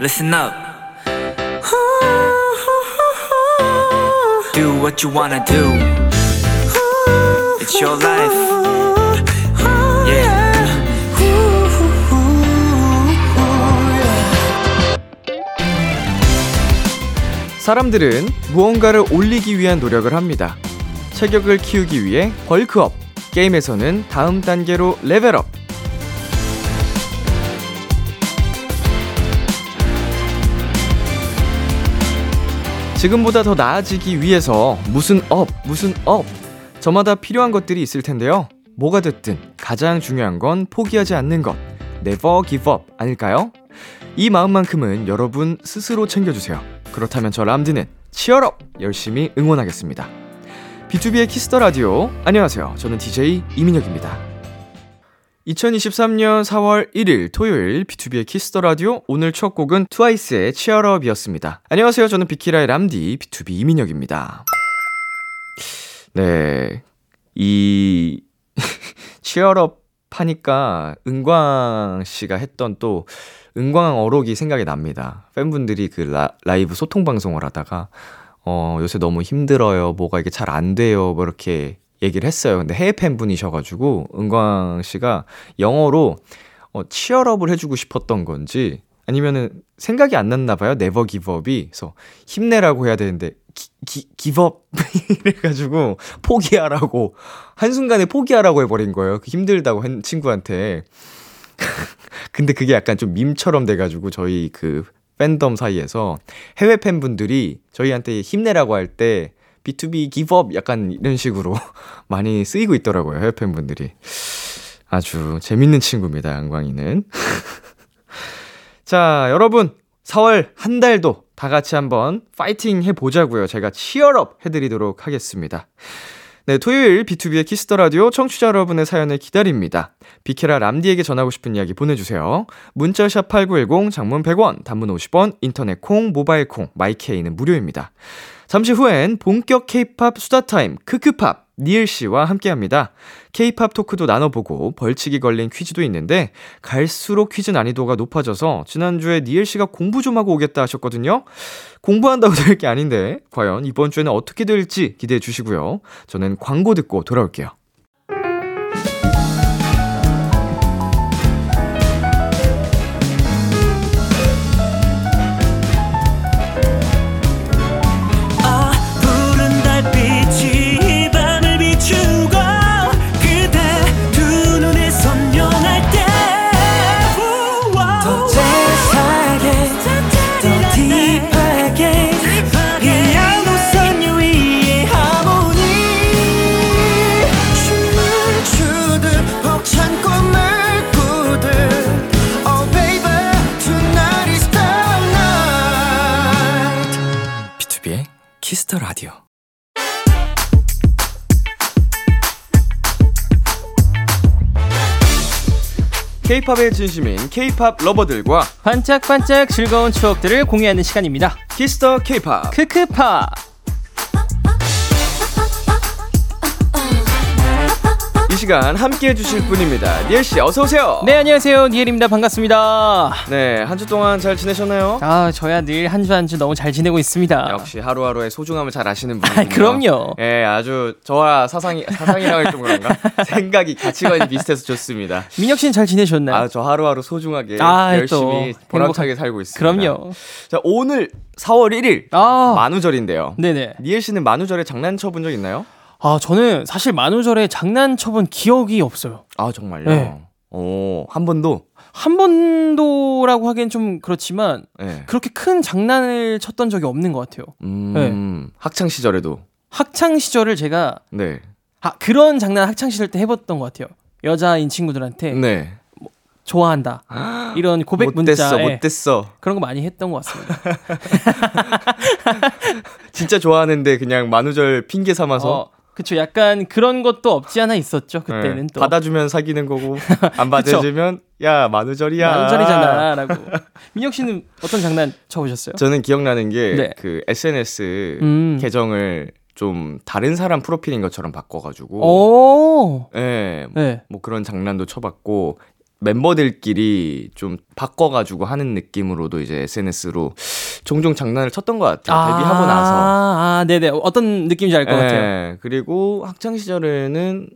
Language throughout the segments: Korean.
listen up. Do what you wanna do. It's your life. Yeah. 사람들은 무언가를 올리기 위한 노력을 합니다. 체격을 키우기 위해 벌크업, 게임에서는 다음 단계로 레벨업. 지금보다 더 나아지기 위해서 무슨 up, 무슨 up. 저마다 필요한 것들이 있을 텐데요. 뭐가 됐든 가장 중요한 건 포기하지 않는 것. never give up 아닐까요? 이 마음만큼은 여러분 스스로 챙겨주세요. 그렇다면 저 람디는 cheer up 열심히 응원하겠습니다. 비투비의 키스 더 라디오. 안녕하세요. 저는 DJ 이민혁입니다. 2023년 4월 1일 토요일 비투비의 키스 더 라디오 오늘 첫 곡은 트와이스의 Cheer Up이었습니다. 안녕하세요. 저는 비키라의 람디 B2B 이민혁입니다. 네. 이 cheer up 하니까 은광 씨가 했던 또 은광 어록이 생각이 납니다. 팬분들이 그 라, 라이브 소통 방송을 하다가 어, 요새 너무 힘들어요. 뭐가 이게 잘 안 돼요. 뭐 이렇게 얘기를 했어요. 근데 해외 팬분이셔가지고 은광 씨가 영어로 어, cheer up을 해주고 싶었던 건지 아니면은 생각이 안 났나 봐요. never give up이. 그래서 힘내라고 해야 되는데 기, 기, 기브업 이래가지고 포기하라고 한순간에 포기하라고 해버린 거예요. 그 힘들다고 한 친구한테. 근데 그게 약간 좀 밈처럼 돼가지고 저희 그 팬덤 사이에서 해외 팬분들이 저희한테 힘내라고 할 때 B2B 기브업 약간 이런 식으로 많이 쓰이고 있더라고요. 해외 팬분들이. 아주 재밌는 친구입니다. 양광이는. 자, 여러분 4월 한 달도 다 같이 한번 파이팅 해보자고요. 제가 cheer up 해드리도록 하겠습니다. 네, 토요일 비투비의 키스 더 라디오 청취자 여러분의 사연을 기다립니다. 비키라 람디에게 전하고 싶은 이야기 보내주세요. 문자샵 8910, 장문 100원, 단문 50원, 인터넷 콩, 모바일 콩, 마이케이는 무료입니다. 잠시 후엔 본격 케이팝 수다타임, 크크팝, 니엘 씨와 함께 합니다. 케이팝 토크도 나눠보고 벌칙이 걸린 퀴즈도 있는데 갈수록 퀴즈 난이도가 높아져서 지난주에 니엘 씨가 공부 좀 하고 오겠다 하셨거든요. 공부한다고 될 게 아닌데 과연 이번 주에는 어떻게 될지 기대해 주시고요. 저는 광고 듣고 돌아올게요. 키스 더 라디오. K-팝의 진심인 K-팝 lover들과 반짝반짝 즐거운 추억들을 공유하는 시간입니다. 키스 더 K-팝. 크크파. 시간 함께 해주실 분입니다. 니엘 씨, 어서 오세요. 네, 안녕하세요. 니엘입니다. 반갑습니다. 네, 한 주 동안 잘 지내셨나요? 아, 저야 늘 한 주 한 주 너무 잘 지내고 있습니다. 역시 하루하루의 소중함을 잘 아시는 분이요 아, 그럼요. 예, 아주 저와 사상이 사상이랑 좀 그런가 생각이 가치관이 비슷해서 좋습니다. 민혁 씨는 잘 지내셨나요? 아, 저 하루하루 소중하게 아, 열심히 또 보람차게 살고 있습니다. 그럼요. 자, 오늘 4월 1일 아, 만우절인데요. 네네. 니엘 씨는 만우절에 장난쳐 본 적 있나요? 아, 저는 사실 만우절에 장난쳐본 기억이 없어요. 아, 정말요? 네. 오, 한 번도? 한 번도라고 하기엔 좀 그렇지만 네. 그렇게 큰 장난을 쳤던 적이 없는 것 같아요. 음, 네. 학창 시절에도. 학창 시절을 제가 네. 아, 그런 장난 학창 시절 때 해봤던 것 같아요. 여자인 친구들한테 네. 좋아한다 이런 고백 못 문자 됐어, 예, 못 됐어. 그런 거 많이 했던 것 같습니다. 진짜 좋아하는데 그냥 만우절 핑계 삼아서 어, 그쵸. 약간 그런 것도 없지 않아 있었죠. 그때는 네, 또. 받아주면 사귀는 거고 안 받아주면 야 만우절이야. 만우절이잖아. 라고. 민혁 씨는 어떤 장난 쳐보셨어요? 저는 기억나는 게 네. 그 SNS 음. 계정을 좀 다른 사람 프로필인 것처럼 바꿔가지고 오. 예, 네. 뭐 그런 장난도 쳐봤고 멤버들끼리 좀 바꿔가지고 하는 느낌으로도 이제 SNS로 종종 장난을 쳤던 것 같아요. 데뷔하고 나서. 아, 네네. 어떤 느낌인지 알 것 같아요. 예, 그리고 학창 시절에는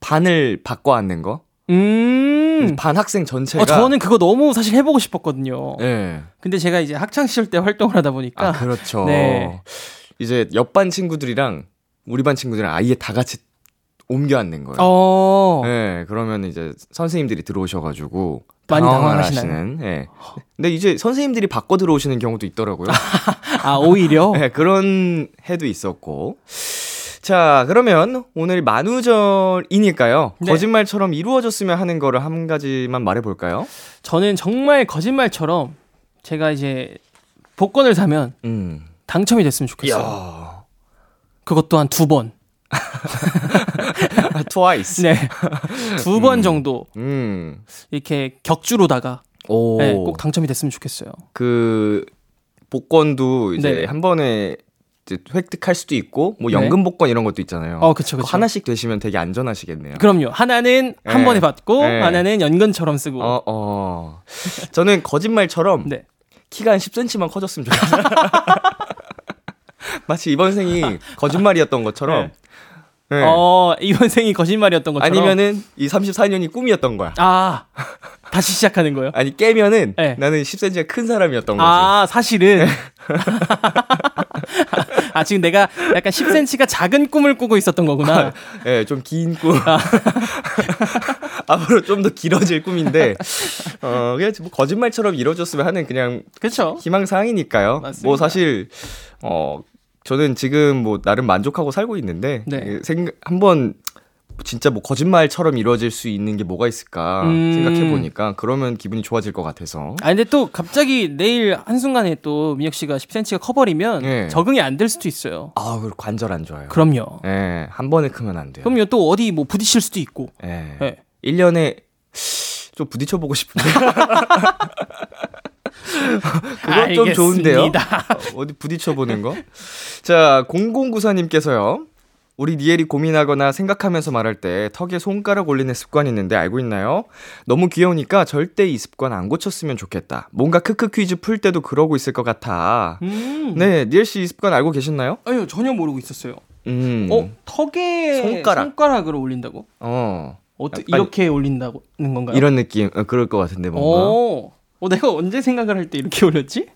반을 바꿔 앉는 거. 음. 반 학생 전체가. 어, 저는 그거 너무 사실 해보고 싶었거든요. 예. 근데 제가 이제 학창 시절 때 활동을 하다 보니까 아, 그렇죠. 네. 이제 옆반 친구들이랑 우리 반 친구들이랑 아예 다 같이 옮겨 앉는 거예요. 어. 네, 그러면 이제 선생님들이 들어오셔가지고 많이 당황을 당황하시나요? 하시는. 예. 근데 이제 선생님들이 바꿔 들어오시는 경우도 있더라고요. 아, 오히려 네, 그런 해도 있었고. 자, 그러면 오늘 만우절이니까요. 네. 거짓말처럼 이루어졌으면 하는 거를 한 가지만 말해볼까요? 저는 정말 거짓말처럼 제가 이제 복권을 사면 음. 당첨이 됐으면 좋겠어요. 이야. 그것도 한두 번. 트와이스. 네. 두번 정도 음. 이렇게 격주로다가 오. 네, 꼭 당첨이 됐으면 좋겠어요. 그 복권도 이제 네네. 한 번에 이제 획득할 수도 있고 뭐 연금 복권 이런 것도 있잖아요. 어, 그쵸, 그쵸. 하나씩 되시면 되게 안전하시겠네요. 그럼요. 하나는 한 네. 번에 받고 네. 하나는 연금처럼 쓰고. 어, 어. 저는 거짓말처럼 네. 키가 한 10cm만 커졌으면 좋겠어요. 마치 이번 생이 거짓말이었던 것처럼. 네. 어, 이번 생이 거짓말이었던 것처럼. 아니면은 이 34년이 꿈이었던 거야. 아, 다시 시작하는 거요? 아니 깨면은 네. 나는 10cm가 큰 사람이었던 거지. 아, 사실은. 아, 지금 내가 약간 10cm가 작은 꿈을 꾸고 있었던 거구나. 예, 좀긴 꿈. 앞으로 좀 더 길어질 꿈인데, 어, 그냥 뭐 거짓말처럼 이루어졌으면 하는 그냥 그쵸? 희망사항이니까요. 맞습니다. 뭐 사실, 어, 저는 지금 뭐 나름 만족하고 살고 있는데, 네. 예, 생각, 한번 진짜 뭐 거짓말처럼 이루어질 수 있는 게 뭐가 있을까 음. 생각해 보니까 그러면 기분이 좋아질 것 같아서. 아, 근데 또 갑자기 내일 한 순간에 또 민혁 씨가 10cm가 커버리면 네. 적응이 안 될 수도 있어요. 아, 그리고 관절 안 좋아요. 그럼요. 예, 한 번에 크면 안 돼요. 그럼요. 또 어디 뭐 부딪힐 수도 있고. 예. 네. 1년에 좀 부딪혀 보고 싶은데. 그건 좀 좋은데요? 알겠습니다. 어디 부딪혀 보는 거? 자, 0094님께서요. 우리 니엘이 고민하거나 생각하면서 말할 때 턱에 손가락 올리는 습관이 있는데 알고 있나요? 너무 귀여우니까 절대 이 습관 안 고쳤으면 좋겠다. 뭔가 크크 퀴즈 풀 때도 그러고 있을 것 같아. 음. 네, 니엘 씨 이 습관 알고 계셨나요? 아니요, 전혀 모르고 있었어요. 음. 어, 턱에 손가락. 손가락을 올린다고? 어. 어떻게 약간 이렇게 올린다는 건가요? 이런 느낌. 어, 그럴 것 같은데 뭔가. 어. 어, 내가 언제 생각을 할 때 이렇게 올렸지?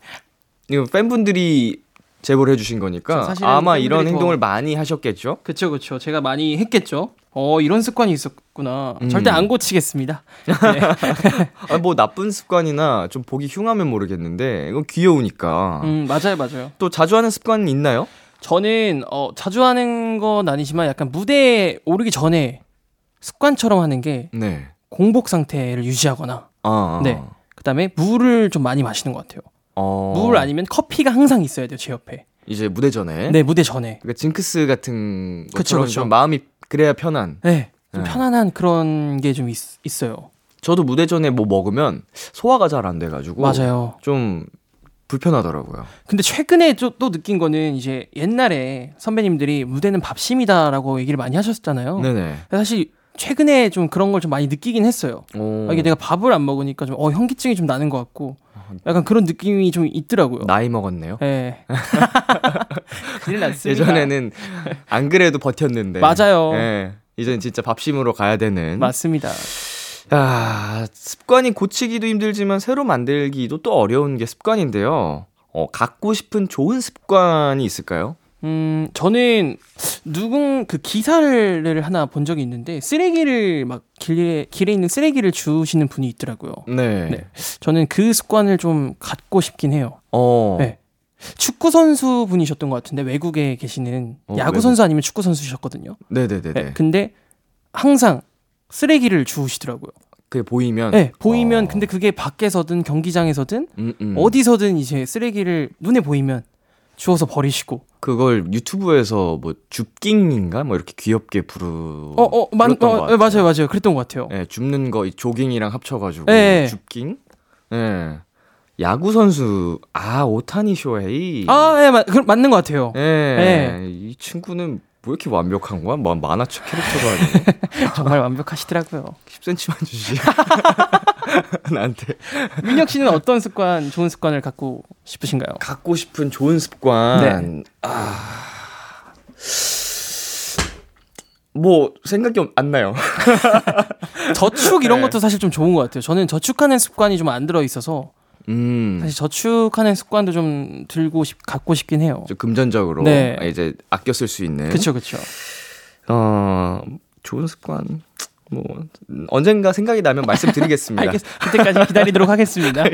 이거 팬분들이 제보를 해주신 거니까 아마 이런 더- 행동을 많이 하셨겠죠? 그쵸, 그쵸. 제가 많이 했겠죠. 어, 이런 습관이 있었구나. 음. 절대 안 고치겠습니다. 네. 아, 뭐 나쁜 습관이나 좀 보기 흉하면 모르겠는데 이건 귀여우니까 음, 맞아요, 맞아요. 또 자주 하는 습관 있나요? 저는 어, 자주 하는 건 아니지만 약간 무대에 오르기 전에 습관처럼 하는 게 네. 공복 상태를 유지하거나 아, 네. 그다음에 물을 좀 많이 마시는 것 같아요. 어, 물 아니면 커피가 항상 있어야 돼요, 제 옆에. 이제 무대 전에. 네, 무대 전에. 그러니까 징크스 같은 그쵸, 그쵸. 좀 마음이 그래야 편한. 네. 좀 네. 편안한 그런 게 좀 있어요. 저도 무대 전에 뭐 먹으면 소화가 잘 안 돼가지고 맞아요. 좀 불편하더라고요. 근데 최근에 또, 또 느낀 거는 이제 옛날에 선배님들이 무대는 밥심이다라고 얘기를 많이 하셨잖아요. 네네. 사실 최근에 좀 그런 걸 좀 많이 느끼긴 했어요. 오, 아, 이게 내가 밥을 안 먹으니까 좀 어, 현기증이 좀 나는 것 같고 약간 그런 느낌이 좀 있더라고요. 나이 먹었네요. 예. 큰일 났습니다. 예전에는 안 그래도 버텼는데. 맞아요. 예. 이젠 진짜 밥심으로 가야 되는. 맞습니다. 아, 습관이 고치기도 힘들지만 새로 만들기도 또 어려운 게 습관인데요. 어, 갖고 싶은 좋은 습관이 있을까요? 음, 저는 누군 그 기사를 하나 본 적이 있는데 쓰레기를 막 길에 길에 있는 쓰레기를 주시는 분이 있더라고요. 네. 네. 저는 그 습관을 좀 갖고 싶긴 해요. 어. 네. 축구 선수 분이셨던 것 같은데 외국에 계시는 어, 야구. 선수 아니면 축구 선수셨거든요. 네네네네. 네. 근데 항상 쓰레기를 주우시더라고요. 그게 보이면. 네, 보이면 어. 근데 그게 밖에서든 경기장에서든 음, 음. 어디서든 이제 쓰레기를 눈에 보이면 주워서 버리시고. 그걸 유튜브에서 뭐 줍깅인가 뭐 이렇게 귀엽게 부르. 어, 어, 만, 불렀던 것 어, 같아요. 맞아요, 맞아요. 그랬던 것 같아요. 예, 줍는 거이 조깅이랑 합쳐가지고 네. 줍깅. 예. 야구 선수 아 오타니 쇼헤이. 아, 예, 맞, 그, 맞는 것 같아요. 예. 네. 이 친구는 뭐 이렇게 완벽한 거야? 뭐 만화책 캐릭터가 정말 완벽하시더라고요. 10cm만 주지. 나한테 민혁 씨는 어떤 습관, 좋은 습관을 갖고 싶으신가요? 갖고 싶은 좋은 습관. 네. 아. 뭐 생각이 없- 안 나요. 저축 이런 네. 것도 사실 좀 좋은 것 같아요. 저는 저축하는 습관이 좀 안 들어 있어서 음. 사실 저축하는 습관도 좀 들고 싶, 갖고 싶긴 해요. 좀 금전적으로 네. 이제 아껴 쓸 수 있는. 그렇죠, 그렇죠. 어, 좋은 습관. 뭐 언젠가 생각이 나면 말씀드리겠습니다. 알겠, 그때까지 기다리도록 하겠습니다.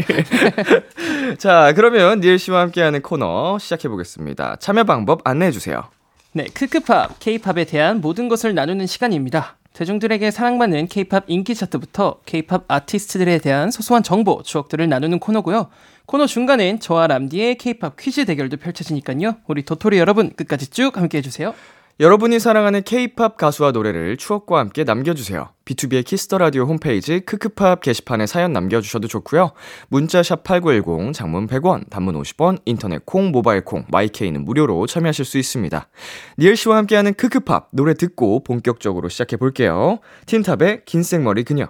자, 그러면 니엘 씨와 함께하는 코너 시작해 보겠습니다. 참여 방법 안내해 주세요. 네, 크크팝, K-팝에 대한 모든 것을 나누는 시간입니다. 대중들에게 사랑받는 K-팝 인기 차트부터 K-팝 아티스트들에 대한 소소한 정보, 추억들을 나누는 코너고요. 코너 중간엔 저와 람디의 K-팝 퀴즈 대결도 펼쳐지니까요. 우리 도토리 여러분 끝까지 쭉 함께 해 주세요. 여러분이 사랑하는 K-팝 가수와 노래를 추억과 함께 남겨주세요. 비투비의 키스 더 라디오 홈페이지 크크팝 게시판에 사연 남겨주셔도 좋고요. 문자샵 #8910 장문 100원, 단문 50원, 인터넷 콩, 모바일 콩, 마이케이는 무료로 참여하실 수 있습니다. 니엘 씨와 함께하는 크크팝 노래 듣고 본격적으로 시작해 볼게요. 틴탑의 긴 생머리 그녀.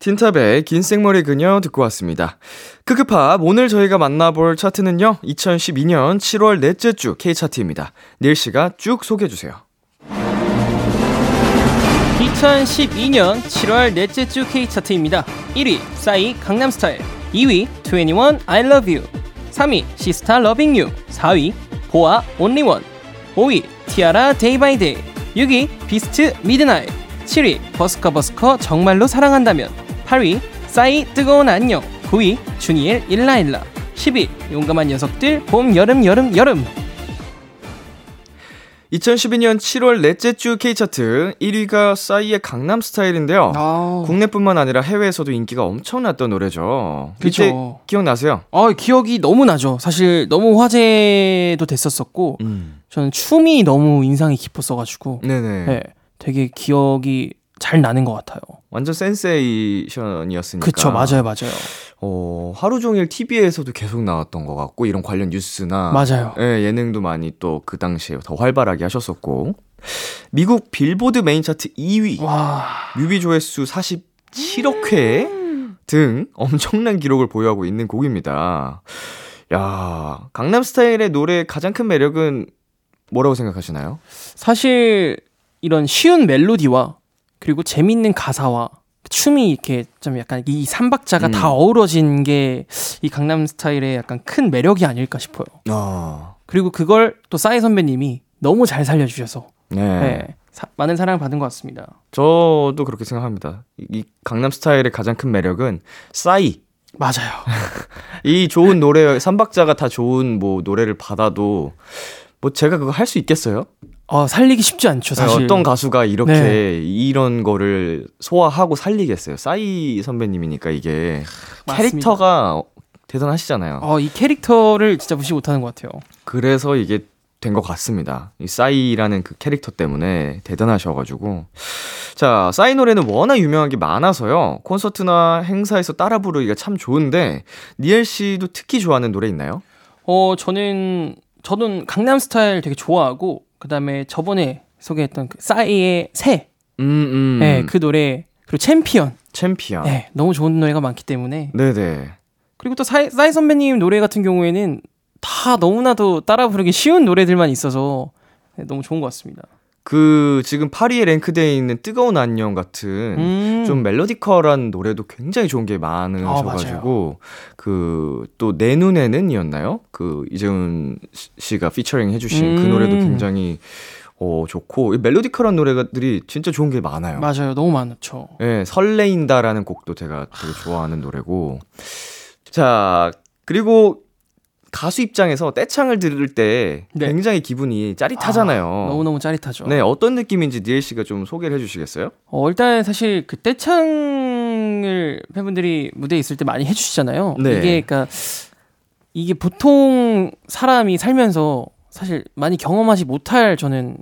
틴탑의 긴 생머리 그녀 듣고 왔습니다. 크크팝 오늘 저희가 만나볼 차트는요. 2012년 7월 넷째 주 K차트입니다. 니엘 씨가 쭉 소개해 주세요. 2012년 7월 넷째 주 K-차트입니다. 1위 싸이 강남스타일 2위 2NE1 I Love You 3위 시스타 Loving U 4위 보아 Only One 5위 티아라 Day by Day 6위 비스트 Midnight 7위 버스커 버스커 정말로 사랑한다면 8위 싸이 뜨거운 안녕 9위 주니엘 일라일라 10위 용감한 녀석들 봄 여름 여름 여름 2012년 7월 넷째 주 K차트 1위가 싸이의 강남 스타일인데요. 아, 국내뿐만 아니라 해외에서도 인기가 엄청났던 노래죠. 이때 그쵸. 기억나세요? 아 기억이 너무 나죠. 사실 너무 화제도 됐었었고 음. 저는 춤이 너무 인상이 깊었어 가지고 네네. 네, 되게 기억이 잘 나는 것 같아요. 완전 센세이션이었으니까. 그쵸, 맞아요, 맞아요, 어, 하루 종일 TV에서도 계속 나왔던 것 같고, 이런 관련 뉴스나. 맞아요. 예, 예능도 많이 또 그 당시에 더 활발하게 하셨었고. 미국 빌보드 메인 차트 2위. 와, 뮤비 조회수 47억 회등 엄청난 기록을 보유하고 있는 곡입니다. 야, 강남 스타일의 노래의 가장 큰 매력은 뭐라고 생각하시나요? 사실 이런 쉬운 멜로디와 그리고 재밌는 가사와 춤이 이렇게 좀 약간 이 삼박자가 음. 다 어우러진 게 이 강남 스타일의 약간 큰 매력이 아닐까 싶어요. 아, 그리고 그걸 또 싸이 선배님이 너무 잘 살려주셔서 네. 네, 사- 많은 사랑을 받은 것 같습니다. 저도 그렇게 생각합니다. 이, 이 강남 스타일의 가장 큰 매력은 싸이. 맞아요. 이 좋은 노래, 삼박자가 다 좋은 뭐 노래를 받아도 뭐 제가 그거 할 수 있겠어요? 어, 살리기 쉽지 않죠, 사실. 네, 어떤 가수가 이렇게 네. 이런 거를 소화하고 살리겠어요. 싸이 선배님이니까 이게. 캐릭터가 대단하시잖아요. 어, 이 캐릭터를 진짜 무시 못하는 것 같아요. 그래서 이게 된 것 같습니다. 이 싸이라는 그 캐릭터 때문에 대단하셔가지고. 자, 싸이 노래는 워낙 유명한 게 많아서요. 콘서트나 행사에서 따라 부르기가 참 좋은데, 니엘 씨도 특히 좋아하는 노래 있나요? 어, 저는 저는 강남 스타일 되게 좋아하고 그다음에 저번에 소개했던 그 싸이의 새, 음, 음. 네, 그 노래 그리고 챔피언, 챔피언. 네, 너무 좋은 노래가 많기 때문에 네 네. 그리고 또 싸이, 싸이 선배님 노래 같은 경우에는 다 너무나도 따라 부르기 쉬운 노래들만 있어서 네, 너무 좋은 것 같습니다. 그, 지금 8위에 랭크되어 있는 뜨거운 안녕 같은 음, 좀 멜로디컬한 노래도 굉장히 좋은 게 많으셔가지고 그또 내 눈에는이었나요? 그 이재훈 씨- 씨가 피처링 해주신 그 음. 노래도 굉장히 어 좋고 이 멜로디컬한 노래들이 진짜 좋은 게 많아요. 맞아요, 너무 많죠. 예, 설레인다라는 곡도 제가 되게 좋아하는 노래고. 자 그리고 가수 입장에서 떼창을 들을 때 네. 굉장히 기분이 짜릿하잖아요. 너무 너무 짜릿하죠. 네 어떤 느낌인지 니엘 씨가 좀 소개를 해주시겠어요? 어, 일단 사실 그 떼창을 팬분들이 무대에 있을 때 많이 해주시잖아요. 네. 이게 그러니까 이게 보통 사람이 살면서 사실 많이 경험하지 못할 저는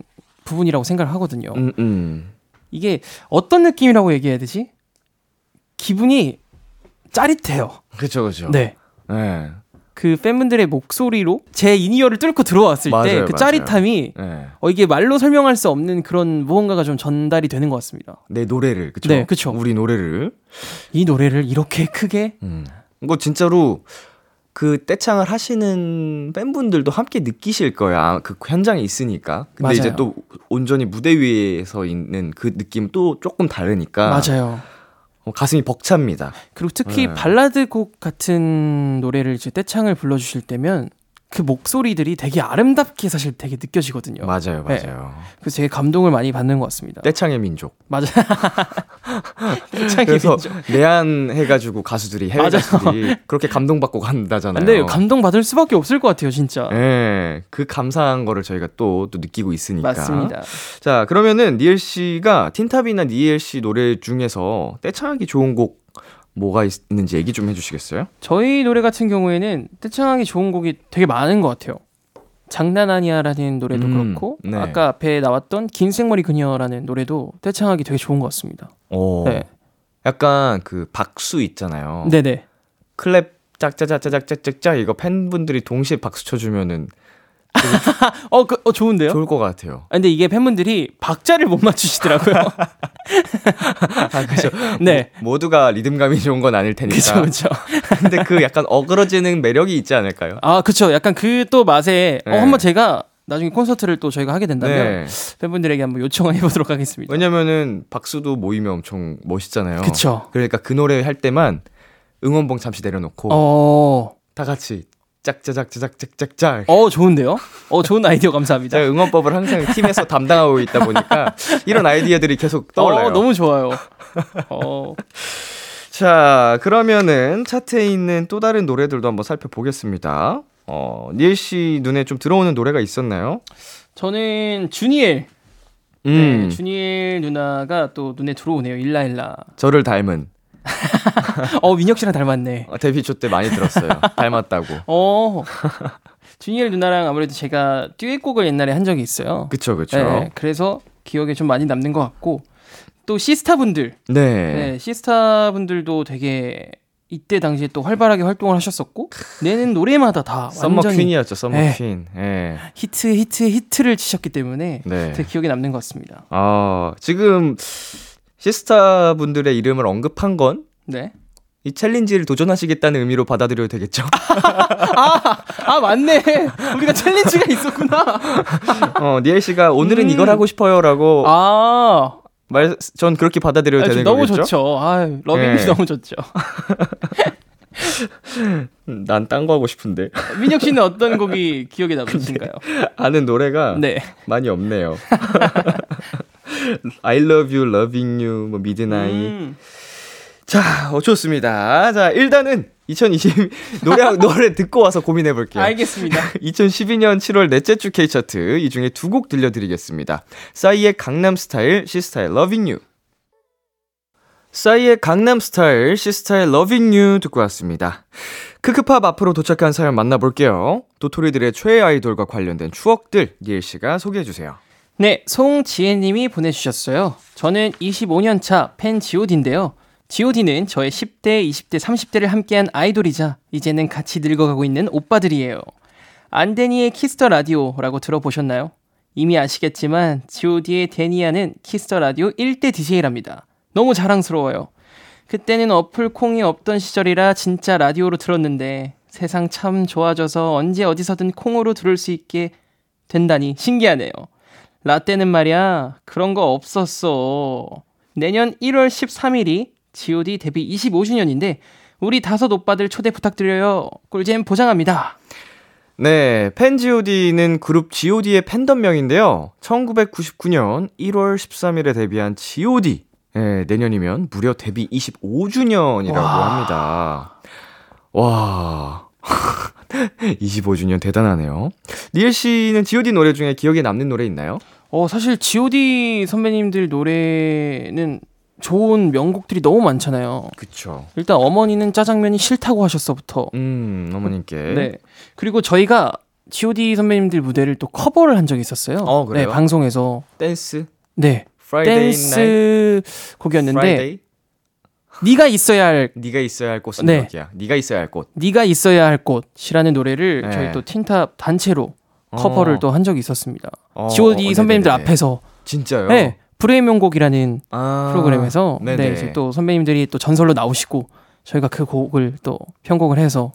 부분이라고 생각을 하거든요. 음 음. 이게 어떤 느낌이라고 얘기해야 되지? 기분이 짜릿해요. 그렇죠 그렇죠. 네. 네. 그 팬분들의 목소리로 제 in-ear를 뚫고 들어왔을 때 그. 짜릿함이 네. 어, 이게 말로 설명할 수 없는 그런 무언가가 좀 전달이 되는 것 같습니다. 내 노래를 그쵸? 네, 그쵸. 우리 노래를 이 노래를 이렇게 크게 음. 이거 진짜로 그 떼창을 하시는 팬분들도 함께 느끼실 거야. 아, 그 현장에 있으니까. 근데 맞아요. 이제 또 온전히 무대 위에서 있는 그 느낌 또 조금 다르니까 맞아요. 어, 가슴이 벅찹니다. 그리고 특히 네. 발라드 곡 같은 노래를 이제 떼창을 불러주실 때면 그 목소리들이 되게 아름답게 사실 되게 느껴지거든요. 맞아요, 네. 맞아요. 그래서 되게 감동을 많이 받는 것 같습니다. 떼창의 민족. 맞아요. 떼창이 그래서 민족. 내한 해가지고 가수들이 해외 맞아요. 가수들이 그렇게 감동받고 간다잖아요. 근데 감동 받을 수밖에 없을 것 같아요, 진짜. 예, 그 감사한 거를 저희가 또, 또 느끼고 있으니까. 맞습니다. 자, 그러면은 니엘 씨가 틴탑이나 니엘 씨 노래 중에서 떼창하기 좋은 곡 뭐가 있, 는지 얘기 좀 해주시겠어요? 저희 노래 같은 경우에는 떼창하기 좋은 곡이 되게 많은 것 같아요. 장난 아니야라는 노래도 음, 그렇고 네. 아까 앞에 나왔던 긴 생머리 그녀라는 노래도 떼창하기 되게 좋은 것 같습니다. 어, 네. 약간 그 박수 있잖아요. 네네. 클랩 짝짝짝짝짝짝짝 이거 팬분들이 동시에 박수 쳐주면은 어, 그, 어 좋은데요? 좋을 것 같아요. 아, 근데 이게 팬분들이 박자를 못 맞추시더라고요. 아, 그죠. 네. 모 두가 리듬감이 좋은 건 아닐 테니까. 그쵸, 그쵸. 근데 그 약간 어그러지는 매력이 있지 않을까요? 아, 그쵸. 약간 그 또 맛에, 어, 네. 한번 제가 나중에 콘서트를 또 저희가 하게 된다면 네. 팬분들에게 한번 요청을 해보도록 하겠습니다. 왜냐면은 박수도 모이면 엄청 멋있잖아요. 그쵸. 그러니까 그 노래 할 때만 응원봉 잠시 내려놓고 어, 다 같이 짝짝짝짝짝짝짝. 어, 좋은데요? 어, 좋은 아이디어 감사합니다. 응원법을 항상 팀에서 담당하고 있다 보니까 이런 아이디어들이 계속 떠올라요. 어, 너무 좋아요. 어, 자, 그러면은 차트에 있는 또 다른 노래들도 한번 살펴보겠습니다. 어, 니엘 씨 눈에 좀 들어오는 노래가 있었나요? 저는 주니엘. 네, 음, 주니엘 누나가 또 눈에 들어오네요. 일라일라. 저를 닮은 어, 민혁 씨랑 닮았네. 어, 데뷔 초 때 많이 들었어요. 닮았다고. 어. 주니엘 누나랑 아무래도 제가 듀엣곡을 옛날에 한 적이 있어요. 그쵸, 그쵸. 네, 그래서 기억에 좀 많이 남는 것 같고 또 시스타 분들, 네. 네, 시스타 분들도 되게 이때 당시에 또 활발하게 활동을 하셨었고 내는 노래마다 다 summer queen이었죠, summer 네. queen. 예. 히트 히트 히트를 치셨기 때문에 네. 되게 기억에 남는 것 같습니다. 아, 지금 시스타 분들의 이름을 언급한 건이 네. challenge를 도전하시겠다는 의미로 받아들여도 되겠죠? 아 맞네. 우리가 challenge가 있었구나. 어, 니엘 씨가 오늘은 음. 이걸 하고 싶어요라고 아, 말, 전 그렇게 받아들여도 아, 되는 너무 거겠죠? 좋죠. 아, 러빙이 네. 너무 좋죠. 난 딴 거 하고 싶은데. 민혁 씨는 어떤 곡이 기억에 남으신가요? 아는 노래가 네. 많이 없네요. I love you, loving you, 뭐 midnight. 음. 자, 어, 좋습니다. 자, 일단은 2020 노래 노래 듣고 와서 고민해 볼게요. 알겠습니다. 2012년 7월 넷째 주 K 차트 이 중에 두 곡 들려드리겠습니다. 싸이의 강남 스타일, 시스타의 Loving You. 싸이의 강남 스타일, 시스타의 Loving You 듣고 왔습니다. 크크팝 앞으로 도착한 사연 만나볼게요. 도토리들의 최애 아이돌과 관련된 추억들 니엘 씨가 소개해 주세요. 네, 송지혜님이 보내주셨어요. 저는 25년 차팬 G.O.D인데요. G.O.D는 저의 10대, 20대, 30대를 함께한 아이돌이자 이제는 같이 늙어가고 있는 오빠들이에요. 안데니의 Kiss the Radio라고 들어보셨나요? 이미 아시겠지만 G.O.D의 데니안은 Kiss the Radio 1대 DJ랍니다. 너무 자랑스러워요. 그때는 어플 콩이 없던 시절이라 진짜 라디오로 들었는데 세상 참 좋아져서 언제 어디서든 콩으로 들을 수 있게 된다니 신기하네요. 라떼는 말이야 그런 거 없었어. 내년 1월 13일이 G.O.D 데뷔 25주년인데 우리 다섯 오빠들 초대 부탁드려요. 꿀잼 보장합니다. 네, 팬 G.O.D는 그룹 G.O.D의 팬덤명인데요. 1999년 1월 13일에 데뷔한 G.O.D. 예, 내년이면 무려 데뷔 25주년이라고 와. 합니다. 와. 25주년 대단하네요. 니엘 씨는 G.O.D 노래 중에 기억에 남는 노래 있나요? 어 사실 G.O.D 선배님들 노래는 좋은 명곡들이 너무 많잖아요. 그쵸. 일단 어머니는 짜장면이 싫다고 하셨어부터 음, 어머님께. 네. 그리고 저희가 G.O.D 선배님들 무대를 또 커버를 한 적이 있었어요. 어, 그래요? 네, 방송에서. 댄스. 네. 댄스 곡이었는데 Friday. 네가 있어야 할 네가 있어야 할 곳은 네. 여기야. 네가 있어야 할 곳. 네가 있어야 할 곳이라는 노래를 네. 저희 또 틴탑 단체로 커버를 어. 또 한 적이 있었습니다. 어, G.O.D 어, 선배님들. 앞에서 진짜요? 네, 불후의 명곡이라는 아, 프로그램에서 네, 네네. 이제 또 선배님들이 또 전설로 나오시고 저희가 그 곡을 또 편곡을 해서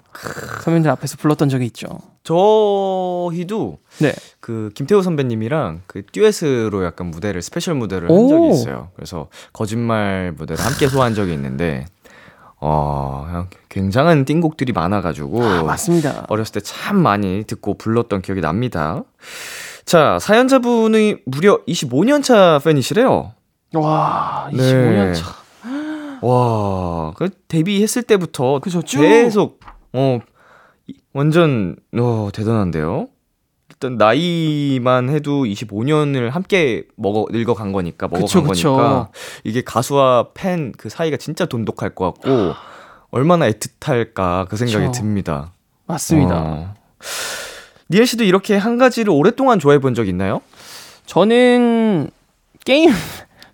선배님들 앞에서 불렀던 적이 있죠. 저희도 네. 그 김태우 선배님이랑 그 듀엣으로 약간 무대를 special 무대를 한 오. 적이 있어요. 그래서 거짓말 무대를 함께 소화한 적이 있는데 어 그냥 굉장한 띵곡들이 많아가지고 아, 맞습니다. 어렸을 때 참 많이 듣고 불렀던 기억이 납니다. 자 사연자분이 무려 25년 차 팬이시래요. 와, 네. 25년 차. 와, 그 데뷔했을 때부터 쭉. 계속 어 이- 완전 어 대단한데요. 일단 나이만 해도 25년을 함께 먹어 늙어간 거니까 먹어간 그쵸, 그쵸. 거니까 이게 가수와 팬 그 사이가 진짜 돈독할 것 같고 얼마나 애틋할까 그 생각이 그쵸. 듭니다. 맞습니다. 어. 니엘 씨도 이렇게 한 가지를 오랫동안 좋아해 본 적 있나요? 저는 게임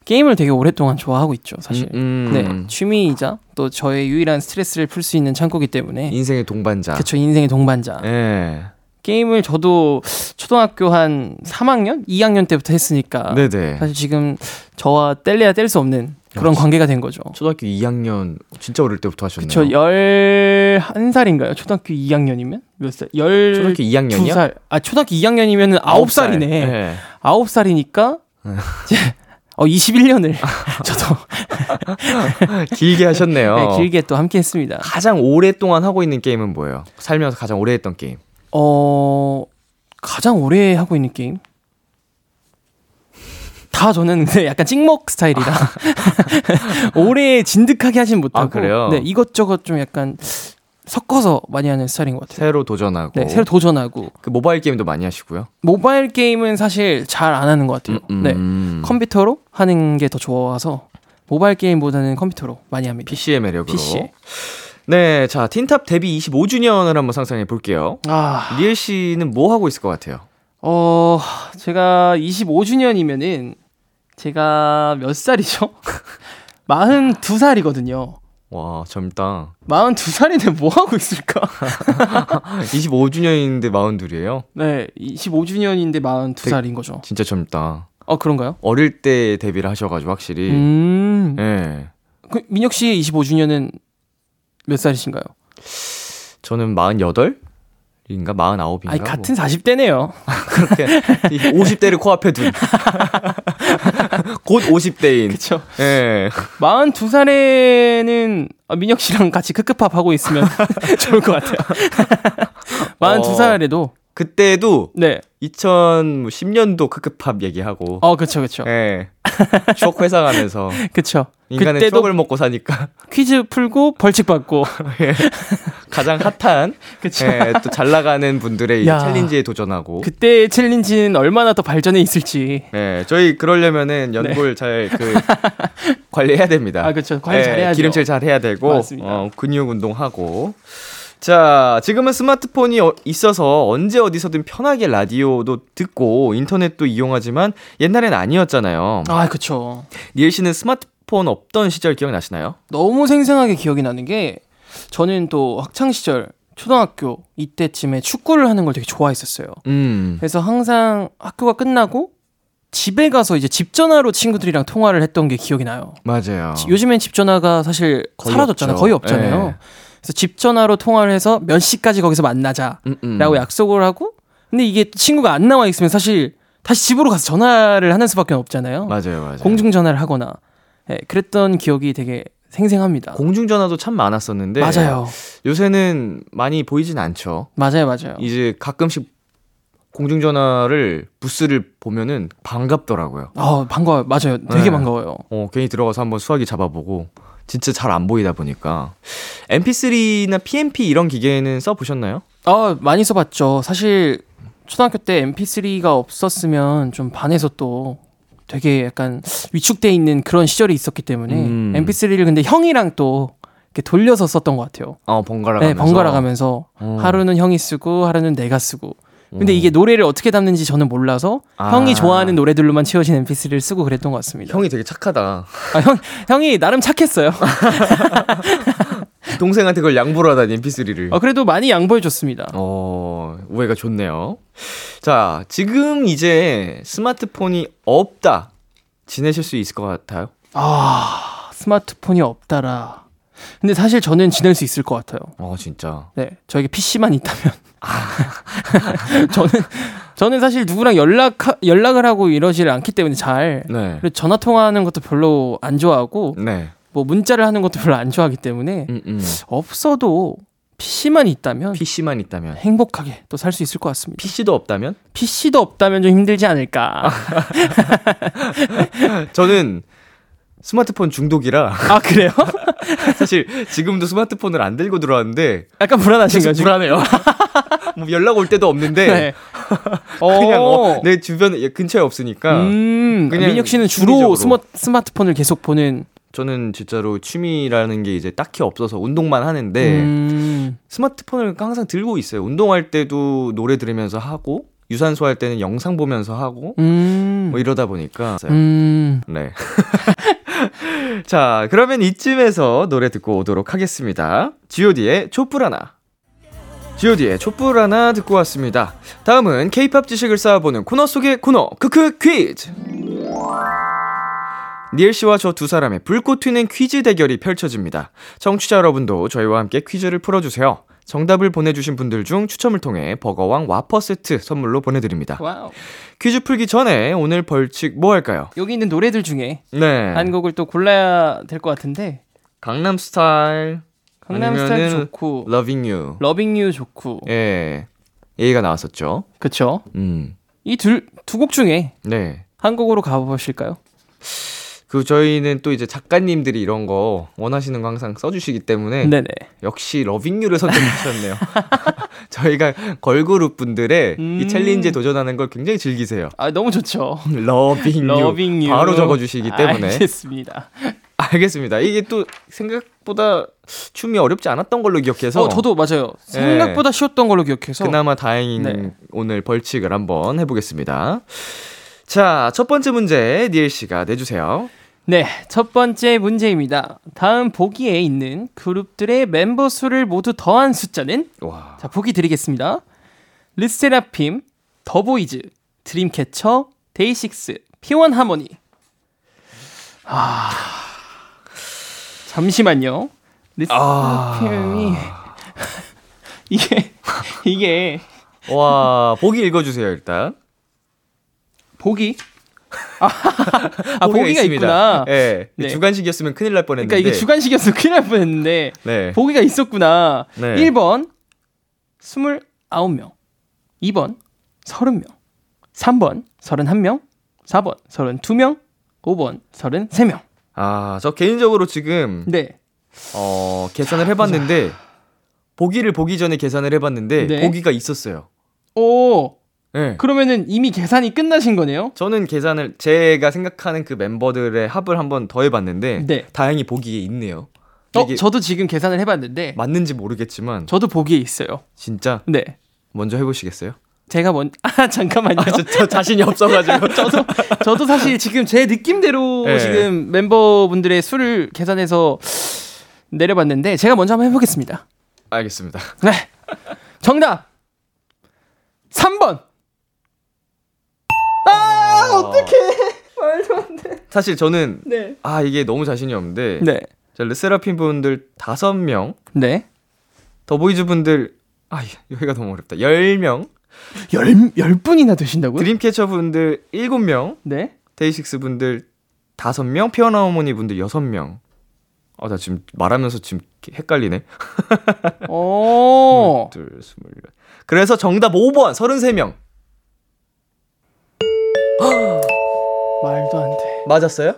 게임을 되게 오랫동안 좋아하고 있죠, 사실. 음, 네, 취미이자 또 저의 유일한 스트레스를 풀 수 있는 창구기 때문에 인생의 동반자. 그쵸 인생의 동반자. 예. 게임을 저도 초등학교 한 3학년, 2학년 때부터 했으니까 네네. 사실 지금 저와 뗄래야 뗄 수 없는 그런 역시. 관계가 된 거죠. 초등학교 2학년 진짜 어릴 때부터 하셨네요. 저 11살인가요? 초등학교 2학년이면? 몇 살? 12살. 초등학교 2학년이요? 아, 초등학교 2학년이면 9살이네. 네. 9살이니까 이제 어 21년을 저도 길게 하셨네요. 네, 길게 또 함께 했습니다. 가장 오랫동안 하고 있는 게임은 뭐예요? 살면서 가장 오래 했던 게임. 어 가장 오래 하고 있는 게임 다 저는 근데 약간 찍먹 스타일이라 오래 진득하게 하진 못하고 아, 그래요? 네 이것저것 좀 약간 섞어서 많이 하는 스타일인 것 같아요. 새로 도전하고. 네 새로 도전하고 그 모바일 게임도 많이 하시고요. 모바일 게임은 사실 잘 안 하는 것 같아요. 음, 네 음. 컴퓨터로 하는 게 더 좋아서 모바일 게임보다는 컴퓨터로 많이 합니다. PC의 매력으로. PC. 네, 자 틴탑 데뷔 25주년을 한번 상상해 볼게요. 아, 리엘 씨는 뭐 하고 있을 것 같아요? 어, 제가 25주년이면은 제가 몇 살이죠? 42살이거든요. 와 젊다. 42살인데 뭐 하고 있을까? 25주년인데 42이에요? 네, 25주년인데 42살인 거죠. 진짜 젊다. 어, 그런가요? 어릴 때 데뷔를 하셔가지고 확실히. 음. 네. 그 민혁 씨의 25주년은 몇 살이신가요? 저는 48? 인가 49인가? 아니, 같은 40대네요. 그렇게 50대를 코앞에 둔. 곧 50대인. 그쵸. 예. 42살에는 아, 민혁 씨랑 같이 크크팝 하고 있으면 좋을 것 같아요. 42살에도 그때도 네. 2010년도 크크팝 얘기하고. 어, 그쵸, 그쵸. 예. 추억 회상하면서 그쵸. 인간의 그때도 추억을 먹고 사니까 퀴즈 풀고 벌칙 받고. 가장 핫한 그쵸. 예, 또 잘 나가는 분들의 야. 챌린지에 도전하고. 그때 challenge는 얼마나 더 발전해 있을지. 예, 저희 그러려면은 연골 잘 그 관리해야 됩니다. 네. 아, 그쵸. 관리 예, 잘해야죠. 기름칠 잘 해야 되고 맞습니다. 어, 근육 운동하고. 자, 지금은 스마트폰이 어- 있어서 언제 어디서든 편하게 라디오도 듣고 인터넷도 이용하지만 옛날엔 아니었잖아요. 아, 그쵸. 니엘 씨는 스마트폰 없던 시절 기억나시나요? 너무 생생하게 기억이 나는 게 저는 또 학창 시절 초등학교 이때쯤에 축구를 하는 걸 되게 좋아했었어요. 음. 그래서 항상 학교가 끝나고 집에 가서 이제 집 전화로 친구들이랑 통화를 했던 게 기억이 나요. 맞아요. 지- 요즘엔 집 전화가 사실 거의 사라졌잖아요. 없죠. 거의 없잖아요. 예. 그래서 집 전화로 통화를 해서 몇 시까지 거기서 만나자라고 음, 음. 약속을 하고 근데 이게 친구가 안 나와 있으면 사실 다시 집으로 가서 전화를 하는 수밖에 없잖아요. 맞아요, 맞아요. 공중 전화를 하거나 예, 그랬던 기억이 되게 생생합니다. 공중전화도 참 많았었는데 맞아요. 요새는 많이 보이진 않죠. 맞아요, 맞아요. 이제 가끔씩 공중전화를 부스를 보면은 반갑더라고요. 아, 반가워요. 맞아요. 되게 네. 반가워요. 어, 괜히 들어가서 한번 수화기 잡아보고 진짜 잘 안 보이다 보니까 MP3나 PMP 이런 기계는 써 보셨나요? 아, 많이 써봤죠. 사실 초등학교 때 MP3가 없었으면 좀 반에서 또 되게 약간 위축돼 있는 그런 시절이 있었기 때문에 음. MP3를 근데 형이랑 또 이렇게 돌려서 썼던 것 같아요. 어 번갈아 네, 가면서 번갈아 가면서 어. 하루는 형이 쓰고 하루는 내가 쓰고 근데 오. 이게 노래를 어떻게 담는지 저는 몰라서 아. 형이 좋아하는 노래들로만 채워진 MP3를 쓰고 그랬던 것 같습니다. 형이 되게 착하다. 아, 형 형이 나름 착했어요. 동생한테 그걸 양보를 하다니 MP3를. 어, 그래도 많이 양보해 줬습니다. 어, 우애가 좋네요. 자, 지금 이제 스마트폰이 없다. 지내실 수 있을 것 같아요? 아 스마트폰이 없다라. 근데 사실 저는 지낼 수 있을 것 같아요. 어, 진짜. 네, 저에게 PC만 있다면. 아. 저는 저는 사실 누구랑 연락 연락을 하고 이러지를 않기 때문에 잘 네. 전화 통화하는 것도 별로 안 좋아하고 네. 뭐 문자를 하는 것도 별로 안 좋아하기 때문에 음, 음. 없어도 PC만 있다면 PC만 있다면. 행복하게 또 살 수 있을 것 같습니다. PC도 없다면? PC도 없다면 좀 힘들지 않을까. 저는 스마트폰 중독이라 아 그래요? 사실 지금도 스마트폰을 안 들고 들어왔는데 약간 불안하신 거죠? 불안해요. 뭐 연락 올 때도 없는데 네. 그냥 어. 어, 내 주변에 근처에 없으니까 음, 그냥 민혁 씨는 주로. 스마, 스마트폰을 계속 보는. 저는 진짜로 취미라는 게 이제 딱히 없어서 운동만 하는데 음, 스마트폰을 항상 들고 있어요. 운동할 때도 노래 들으면서 하고 유산소 할 때는 영상 보면서 하고 음, 뭐 이러다 보니까 음. 네. 자, 그러면 이쯤에서 노래 듣고 오도록 하겠습니다. G.O.D의 촛불 하나. G.O.D의 촛불 하나 듣고 왔습니다. 다음은 K-pop 지식을 쌓아보는 코너 속의 코너, 크크 퀴즈! 니엘 씨와 저 두 사람의 불꽃 튀는 퀴즈 대결이 펼쳐집니다. 청취자 여러분도 저희와 함께 퀴즈를 풀어주세요. 정답을 보내주신 분들 중 추첨을 통해 버거왕 와퍼 세트 선물로 보내드립니다. Wow. 퀴즈 풀기 전에 오늘 벌칙 뭐 할까요? 여기 있는 노래들 중에 네. 한 곡을 또 골라야 될 것 같은데 강남 스타일. 강남 스타일 아니면은 좋고 Loving You. Loving You 좋고 예. 얘기가 나왔었죠. 그쵸? 음. 이 둘 두 곡 중에 네. 한 곡으로 가보실까요? 그 저희는 또 이제 작가님들이 이런 거 원하시는 거 항상 써주시기 때문에 네네. 역시 Loving You를 선택하셨네요. 저희가 걸그룹 분들의 음. 이 챌린지에 도전하는 걸 굉장히 즐기세요. 아 너무 좋죠. Loving You Loving You 바로 적어주시기 때문에 알겠습니다. 알겠습니다. 이게 또 생각보다 춤이 어렵지 않았던 걸로 기억해서 어 저도 맞아요. 생각보다 쉬웠던 걸로 기억해서 그나마 다행인 네. 오늘 벌칙을 한번 해보겠습니다. 자, 첫 번째 문제 니엘 씨가 내주세요. 네, 첫 번째 문제입니다. 다음 보기에 있는 그룹들의 멤버 수를 모두 더한 숫자는 와, 자, 보기 드리겠습니다. 르세라핌, 더보이즈, 드림캐쳐, 데이식스, 피원하모니. 아. 잠시만요. 르세라핌이 이게 이게 와, 보기 읽어 주세요 일단. 보기 아, 아 보기가 있구나. 예, 네. 주간식이었으면 큰일 날 뻔했는데. 그러니까 이게 주간식이어서 큰일 날 뻔했는데 네. 보기가 있었구나. 네. 1번 29명, 2번 30명, 3번 31명, 4번 32명, 5번 33명. 아, 저 개인적으로 지금 네. 어 계산을 해 봤는데 보기를 보기 전에 계산을 해 봤는데 네. 보기가 있었어요. 오, 예. 그러면은 이미 계산이 끝나신 거네요? 저는 계산을 제가 생각하는 그 멤버들의 합을 한번 더 해봤는데 네. 다행히 보기에 있네요. 어, 저도 지금 계산을 해봤는데 맞는지 모르겠지만 저도 보기에 있어요. 진짜 네. 먼저 해보시겠어요? 제가 먼, 아, 잠깐만요. 아, 저, 저 자신이 없어가지고 저도 저도 사실 지금 제 느낌대로 네. 지금 멤버분들의 수를 계산해서 내려봤는데 제가 먼저 한번 해보겠습니다. 알겠습니다. 네, 정답 3번. 아 어떡해 말도 안 돼. 사실 저는 네. 아 이게 너무 자신이 없는데 네. 자, 르세라핌 분들 다섯 명 네. 더보이즈 분들 아 여기가 너무 어렵다. 10명, 열, 열 분이나 되신다고요? 드림캐쳐 분들 7명, 네. 데이식스 분들 5명, 피원하모니 분들 6명. 아, 나 지금 말하면서 지금 헷갈리네. 오. 둘, 스물. 그래서 정답 5번, 33명. 말도 안 돼. 맞았어요?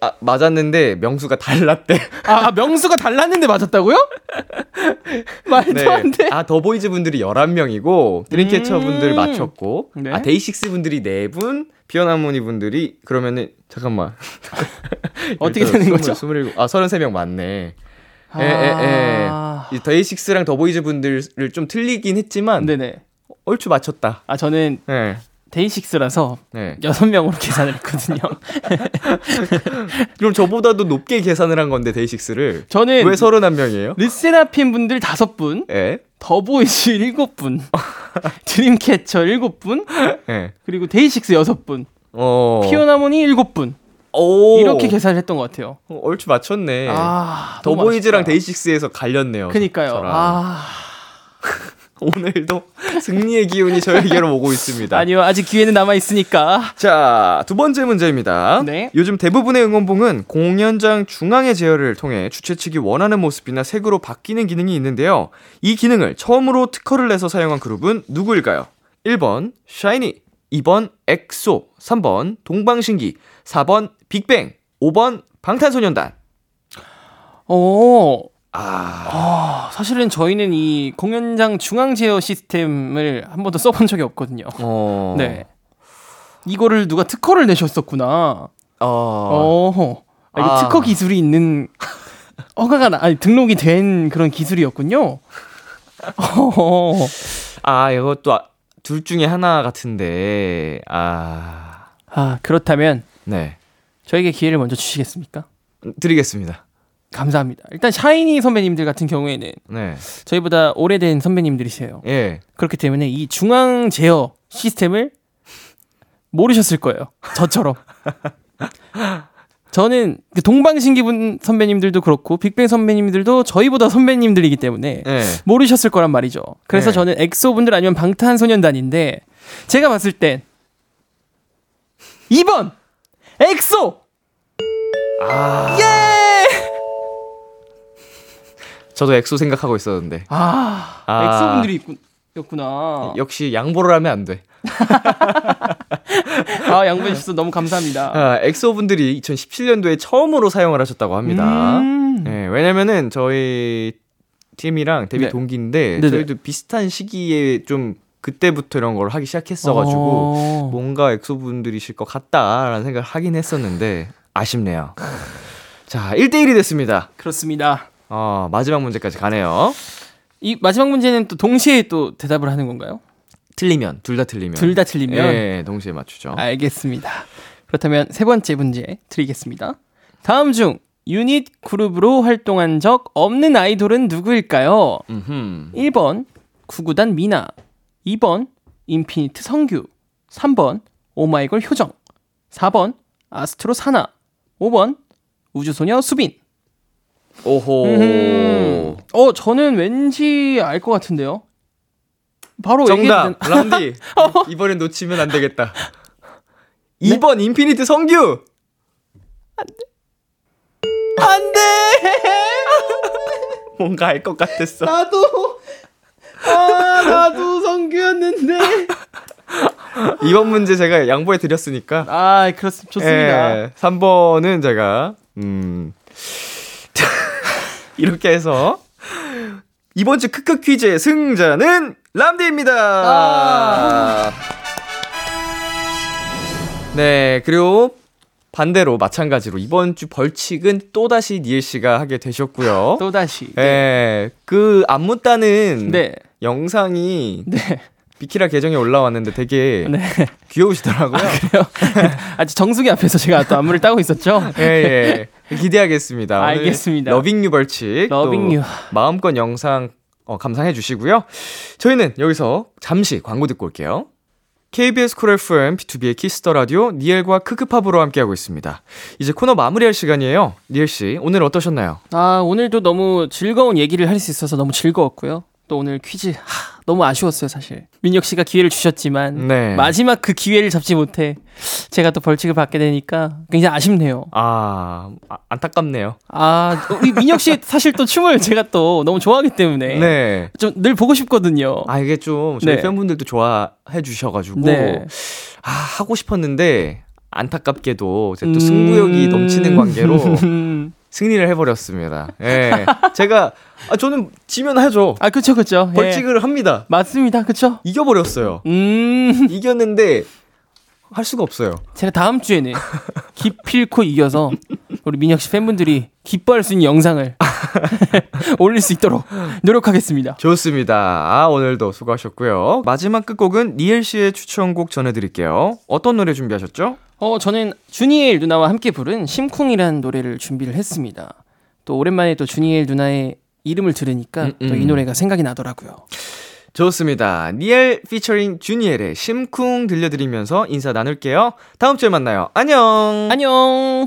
아, 맞았는데 명수가 달랐대. 아, 아, 명수가 달랐는데 맞았다고요? 말도 안 돼. 아, 더 보이즈 분들이 11명이고, 드림캐쳐 음. 분들 맞췄고, 네. 아, 데이식스 분들이 4분, 피원하모니 분들이, 그러면은, 잠깐만. 어떻게 되는 거죠? 27, 아, 33명 맞네. 아. 에, 에, 에. 이 데이식스랑 더 보이즈 분들을 좀 틀리긴 했지만, 네네. 얼추 맞췄다. 아 저는 네. 데이식스라서 네. 여섯 명으로 계산을 했거든요. 그럼 저보다도 높게 계산을 한 건데 데이식스를 저는 왜 서른 한 명이에요? 르세라핌 분들 다섯 분, 예. 더보이즈 일곱 분, 드림캐쳐 일곱 분, 예. 그리고 데이식스 여섯 분, 어. 피원하모니 일곱 분 오. 이렇게 계산을 했던 것 같아요. 어, 얼추 맞췄네. 아 더보이즈랑. 데이식스에서 갈렸네요. 그니까요. 저랑. 아 오늘도 승리의 기운이 저에게로 오고 있습니다. 아니요 아직 기회는 남아 있으니까. 자, 두 번째 문제입니다. 네. 요즘 대부분의 응원봉은 공연장 중앙의 제어를 통해 주최 측이 원하는 모습이나 색으로 바뀌는 기능이 있는데요. 이 기능을 처음으로 특허를 내서 사용한 그룹은 누구일까요? 1번 샤이니, 2번 엑소, 3번 동방신기, 4번 빅뱅, 5번 방탄소년단. 오. 아, 아, 사실은 저희는 이 공연장 중앙 제어 시스템을 한 번도 써본 적이 없거든요. 어. 네. 이거를 누가 특허를 내셨었구나. 어. 어. 아, 이거 아. 특허 기술이 있는 허가가 나, 아니 등록이 된 그런 기술이었군요. 어. 아, 이것도 아- 둘 중에 하나 같은데. 아. 아, 그렇다면 네. 저에게 기회를 먼저 주시겠습니까? 드리겠습니다. 감사합니다. 일단 샤이니 선배님들 같은 경우에는 네. 저희보다 오래된 선배님들이세요. 예. 그렇기 때문에 이 중앙 제어 시스템을 모르셨을 거예요. 저처럼. 저는 그 동방신기 분 선배님들도 그렇고 빅뱅 선배님들도 저희보다 선배님들이기 때문에 네. 모르셨을 거란 말이죠. 그래서 네. 저는 엑소 분들 아니면 방탄소년단인데 제가 봤을 땐 2번 엑소 아. 예! 저도 엑소 생각하고 있었는데. 아, 아. 엑소 분들이 있군. 였구나. 역시 양보를 하면 안 돼. 아, 양보해 주셔서 너무 감사합니다. 아, 엑소 분들이 2017년도에 처음으로 사용을 하셨다고 합니다. 음. 예, 왜냐면은 저희 팀이랑 데뷔 네. 동기인데 네네. 저희도 비슷한 시기에 좀 그때부터 이런 걸 하기 시작했어가지고 어. 뭔가 엑소 분들이실 것 같다라는 생각을 하긴 했었는데 아쉽네요. 자, 1대1이 됐습니다. 그렇습니다. 어, 마지막 문제까지 가네요. 이 마지막 문제는 또 동시에 또 대답을 하는 건가요? 틀리면 둘 다 틀리면 둘 다 틀리면 예, 동시에 맞추죠. 알겠습니다. 그렇다면 세 번째 문제 드리겠습니다. 다음 중 유닛 그룹으로 활동한 적 없는 아이돌은 누구일까요? 음흠. 1번 구구단 미나 2번 인피니트 성규 3번 오마이걸 효정 4번 아스트로 사나 5번 우주소녀 수빈 오호. 음. 어 저는 왠지 알 것 같은데요 바로 정답. 람디. 이번엔 놓치면 안 되겠다. 2번 인피니트 성규. 안돼 뭔가 알 것 같았어. 나도 아 나도 성규였는데 이번 문제 제가 양보해 드렸으니까. 아 그렇습 좋습니다 예, 3번은 제가 음 이렇게 해서 이번 주 크크 퀴즈의 승자는 람디입니다. 아. 네, 그리고 반대로 마찬가지로 이번 주 벌칙은 또다시 니엘 씨가 하게 되셨고요. 또 다시 예, 그 안무 따는 네 영상이 네. 비키라 계정에 올라왔는데 되게 네. 귀여우시더라고요. 그래요? 아직 정수기 앞에서 제가 또 안무를 따고 있었죠? 예, 예. 기대하겠습니다. 알겠습니다. Loving U 벌칙. Loving 또 U. 마음껏 영상 어, 감상해 주시고요. 저희는 여기서 잠시 광고 듣고 올게요. KBS 쿨 FM B2B의 키스터 라디오 니엘과 크크팝으로 함께하고 있습니다. 이제 코너 마무리할 시간이에요. 니엘 씨, 오늘 어떠셨나요? 아, 오늘도 너무 즐거운 얘기를 할 수 있어서 너무 즐거웠고요. 또 오늘 퀴즈, 하, 너무 아쉬웠어요, 사실. 민혁 씨가 기회를 주셨지만, 네. 마지막 그 기회를 잡지 못해 제가 또 벌칙을 받게 되니까 굉장히 아쉽네요. 아, 아, 안타깝네요. 아, 민혁 씨 사실 또 춤을 제가 또 너무 좋아하기 때문에 네. 좀 늘 보고 싶거든요. 아, 이게 좀 저희 네. 팬분들도 좋아해 주셔가지고 네. 아, 하고 싶었는데 안타깝게도 제가 또 음. 승부욕이 넘치는 관계로 음. 승리를 해버렸습니다. 예. 제가, 아, 저는 지면 하죠. 아, 그쵸, 그쵸. 예. 벌칙을 합니다. 맞습니다, 그쵸? 이겨버렸어요. 음. 이겼는데, 할 수가 없어요. 제가 다음 주에는 기필코 이겨서 우리 민혁 씨 팬분들이 기뻐할 수 있는 영상을 올릴 수 있도록 노력하겠습니다. 좋습니다. 아, 오늘도 수고하셨고요. 마지막 끝곡은 니엘 씨의 추천곡 전해드릴게요. 어떤 노래 준비하셨죠? 어, 저는 주니엘 누나와 함께 부른 심쿵이라는 노래를 준비를 했습니다. 또 오랜만에 또 주니엘 누나의 이름을 들으니까 음, 음. 또이 노래가 생각이 나더라고요. 좋습니다. 니엘 피처링 주니엘의 심쿵 들려드리면서 인사 나눌게요. 다음 주에 만나요. 안녕. 안녕.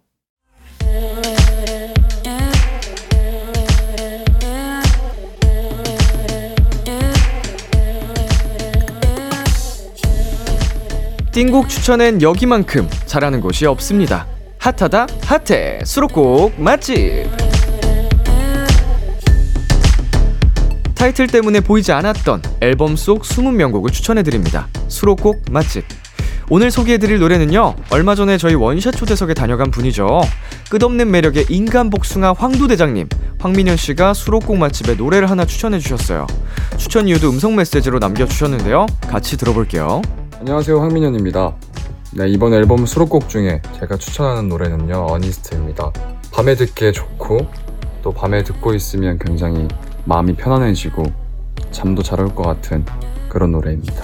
띵곡 추천엔 여기만큼 잘하는 곳이 없습니다. 핫하다 핫해. 수록곡 맛집. 타이틀 때문에 보이지 않았던 앨범 속 20명곡을 추천해드립니다. 수록곡 맛집. 오늘 소개해드릴 노래는요 얼마 전에 저희 원샷 초대석에 다녀간 분이죠. 끝없는 매력의 인간 복숭아 황도대장님 황민현 씨가 수록곡 맛집에 노래를 하나 추천해주셨어요. 추천 이유도 음성 메시지로 남겨주셨는데요. 같이 들어볼게요 안녕하세요 황민현입니다. 네, 이번 앨범 수록곡 중에 제가 추천하는 노래는요 어니스트입니다. 밤에 듣기에 좋고 또 밤에 듣고 있으면 굉장히 마음이 편안해지고 잠도 잘 올 것 같은 그런 노래입니다.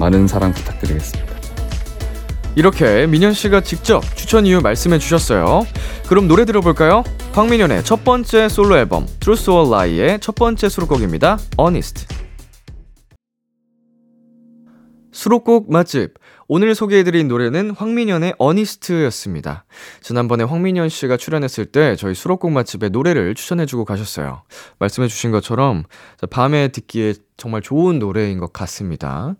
많은 사랑 부탁드리겠습니다. 이렇게 민현 씨가 직접 추천 이유 말씀해 주셨어요. 그럼 노래 들어볼까요? 황민현의 첫 번째 솔로 앨범 Truth or Lie의 첫 번째 수록곡입니다. Honest. 수록곡 맛집. 오늘 소개해드린 노래는 황민현의 어니스트였습니다. 지난번에 황민현 씨가 출연했을 때 저희 수록곡 맛집에 노래를 추천해주고 가셨어요. 말씀해주신 것처럼 밤에 듣기에 정말 좋은 노래인 것 같습니다.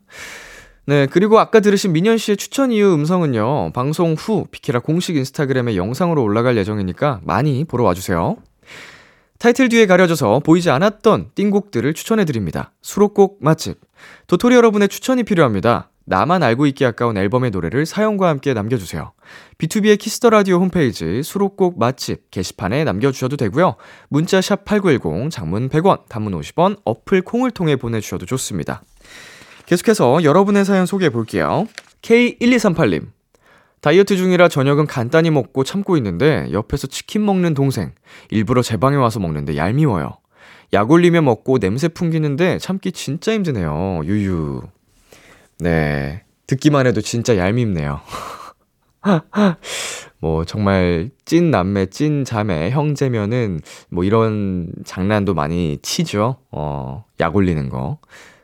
네, 그리고 아까 들으신 민현 씨의 추천 이유 음성은요, 방송 후 비키라 공식 인스타그램에 영상으로 올라갈 예정이니까 많이 보러 와주세요. 타이틀 뒤에 가려져서 보이지 않았던 띵곡들을 추천해드립니다. 수록곡 맛집. 도토리 여러분의 추천이 필요합니다. 나만 알고 있기 아까운 앨범의 노래를 사연과 함께 남겨주세요. B2B의 키스터 라디오 홈페이지 수록곡 맛집 게시판에 남겨주셔도 되고요. 문자 샵 #8910 장문 100원, 단문 50원, 어플 콩을 통해 보내주셔도 좋습니다. 계속해서 여러분의 사연 소개해 볼게요. K1238님. 다이어트 중이라 저녁은 간단히 먹고 참고 있는데 옆에서 치킨 먹는 동생. 일부러 제 방에 와서 먹는데 얄미워요. 약 올리며 먹고 냄새 풍기는데 참기 진짜 힘드네요. 유유. 네. 듣기만 해도 진짜 얄밉네요. 뭐 정말 찐 남매, 찐 자매, 형제면은 뭐 이런 장난도 많이 치죠. 어, 약 올리는 거.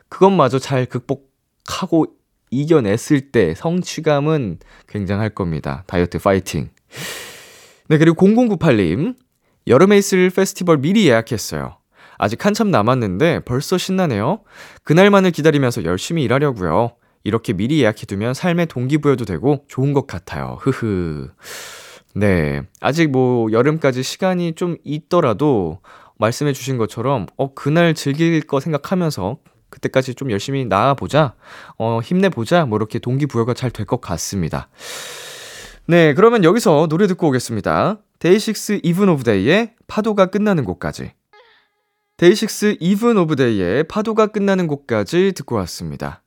그것마저 잘 극복하고 이겨냈을 때 성취감은 굉장할 겁니다. 다이어트 파이팅. 네, 그리고 0098님. 여름에 있을 페스티벌 미리 예약했어요. 아직 한참 남았는데 벌써 신나네요. 그날만을 기다리면서 열심히 일하려고요. 이렇게 미리 예약해두면 삶의 동기부여도 되고 좋은 것 같아요. 흐흐. 네. 아직 뭐 여름까지 시간이 좀 있더라도 말씀해주신 것처럼, 어, 그날 즐길 거 생각하면서 그때까지 좀 열심히 나아보자, 어, 힘내보자, 뭐 이렇게 동기부여가 잘 될 것 같습니다. 네. 그러면 여기서 노래 듣고 오겠습니다. 데이식스 이븐 오브 데이의 파도가 끝나는 곳까지. 데이식스 이븐 오브 데이의 파도가 끝나는 곳까지 듣고 왔습니다.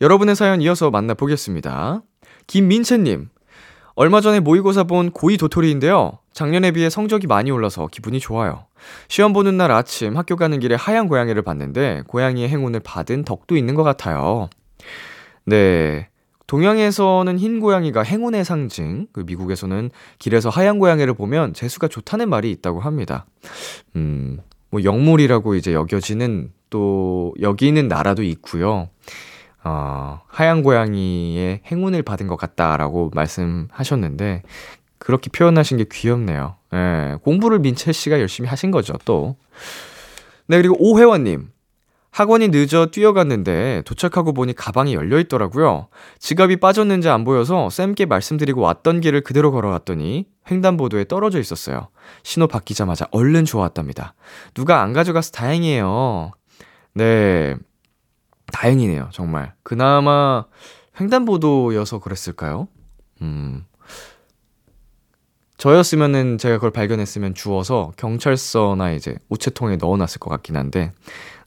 여러분의 사연 이어서 만나보겠습니다. 김민채님, 얼마 전에 모의고사 본 고2 도토리인데요. 작년에 비해 성적이 많이 올라서 기분이 좋아요. 시험 보는 날 아침 학교 가는 길에 하얀 고양이를 봤는데 고양이의 행운을 받은 덕도 있는 것 같아요. 네. 동양에서는 흰 고양이가 행운의 상징, 그 미국에서는 길에서 하얀 고양이를 보면 재수가 좋다는 말이 있다고 합니다. 음, 뭐 영물이라고 이제 여겨지는 또 여기는 나라도 있고요. 어, 하얀 고양이의 행운을 받은 것 같다라고 말씀하셨는데 그렇게 표현하신 게 귀엽네요. 예, 공부를 민채 씨가 열심히 하신 거죠, 또. 네, 그리고 오혜원님. 학원이 늦어 뛰어갔는데 도착하고 보니 가방이 열려 있더라고요. 지갑이 빠졌는지 안 보여서 쌤께 말씀드리고 왔던 길을 그대로 걸어왔더니 횡단보도에 떨어져 있었어요. 신호 바뀌자마자 얼른 좋아왔답니다. 누가 안 가져가서 다행이에요. 네. 다행이네요, 정말. 그나마 횡단보도여서 그랬을까요? 음. 저였으면은 제가 그걸 발견했으면 주워서 경찰서나 이제 우체통에 넣어놨을 것 같긴 한데,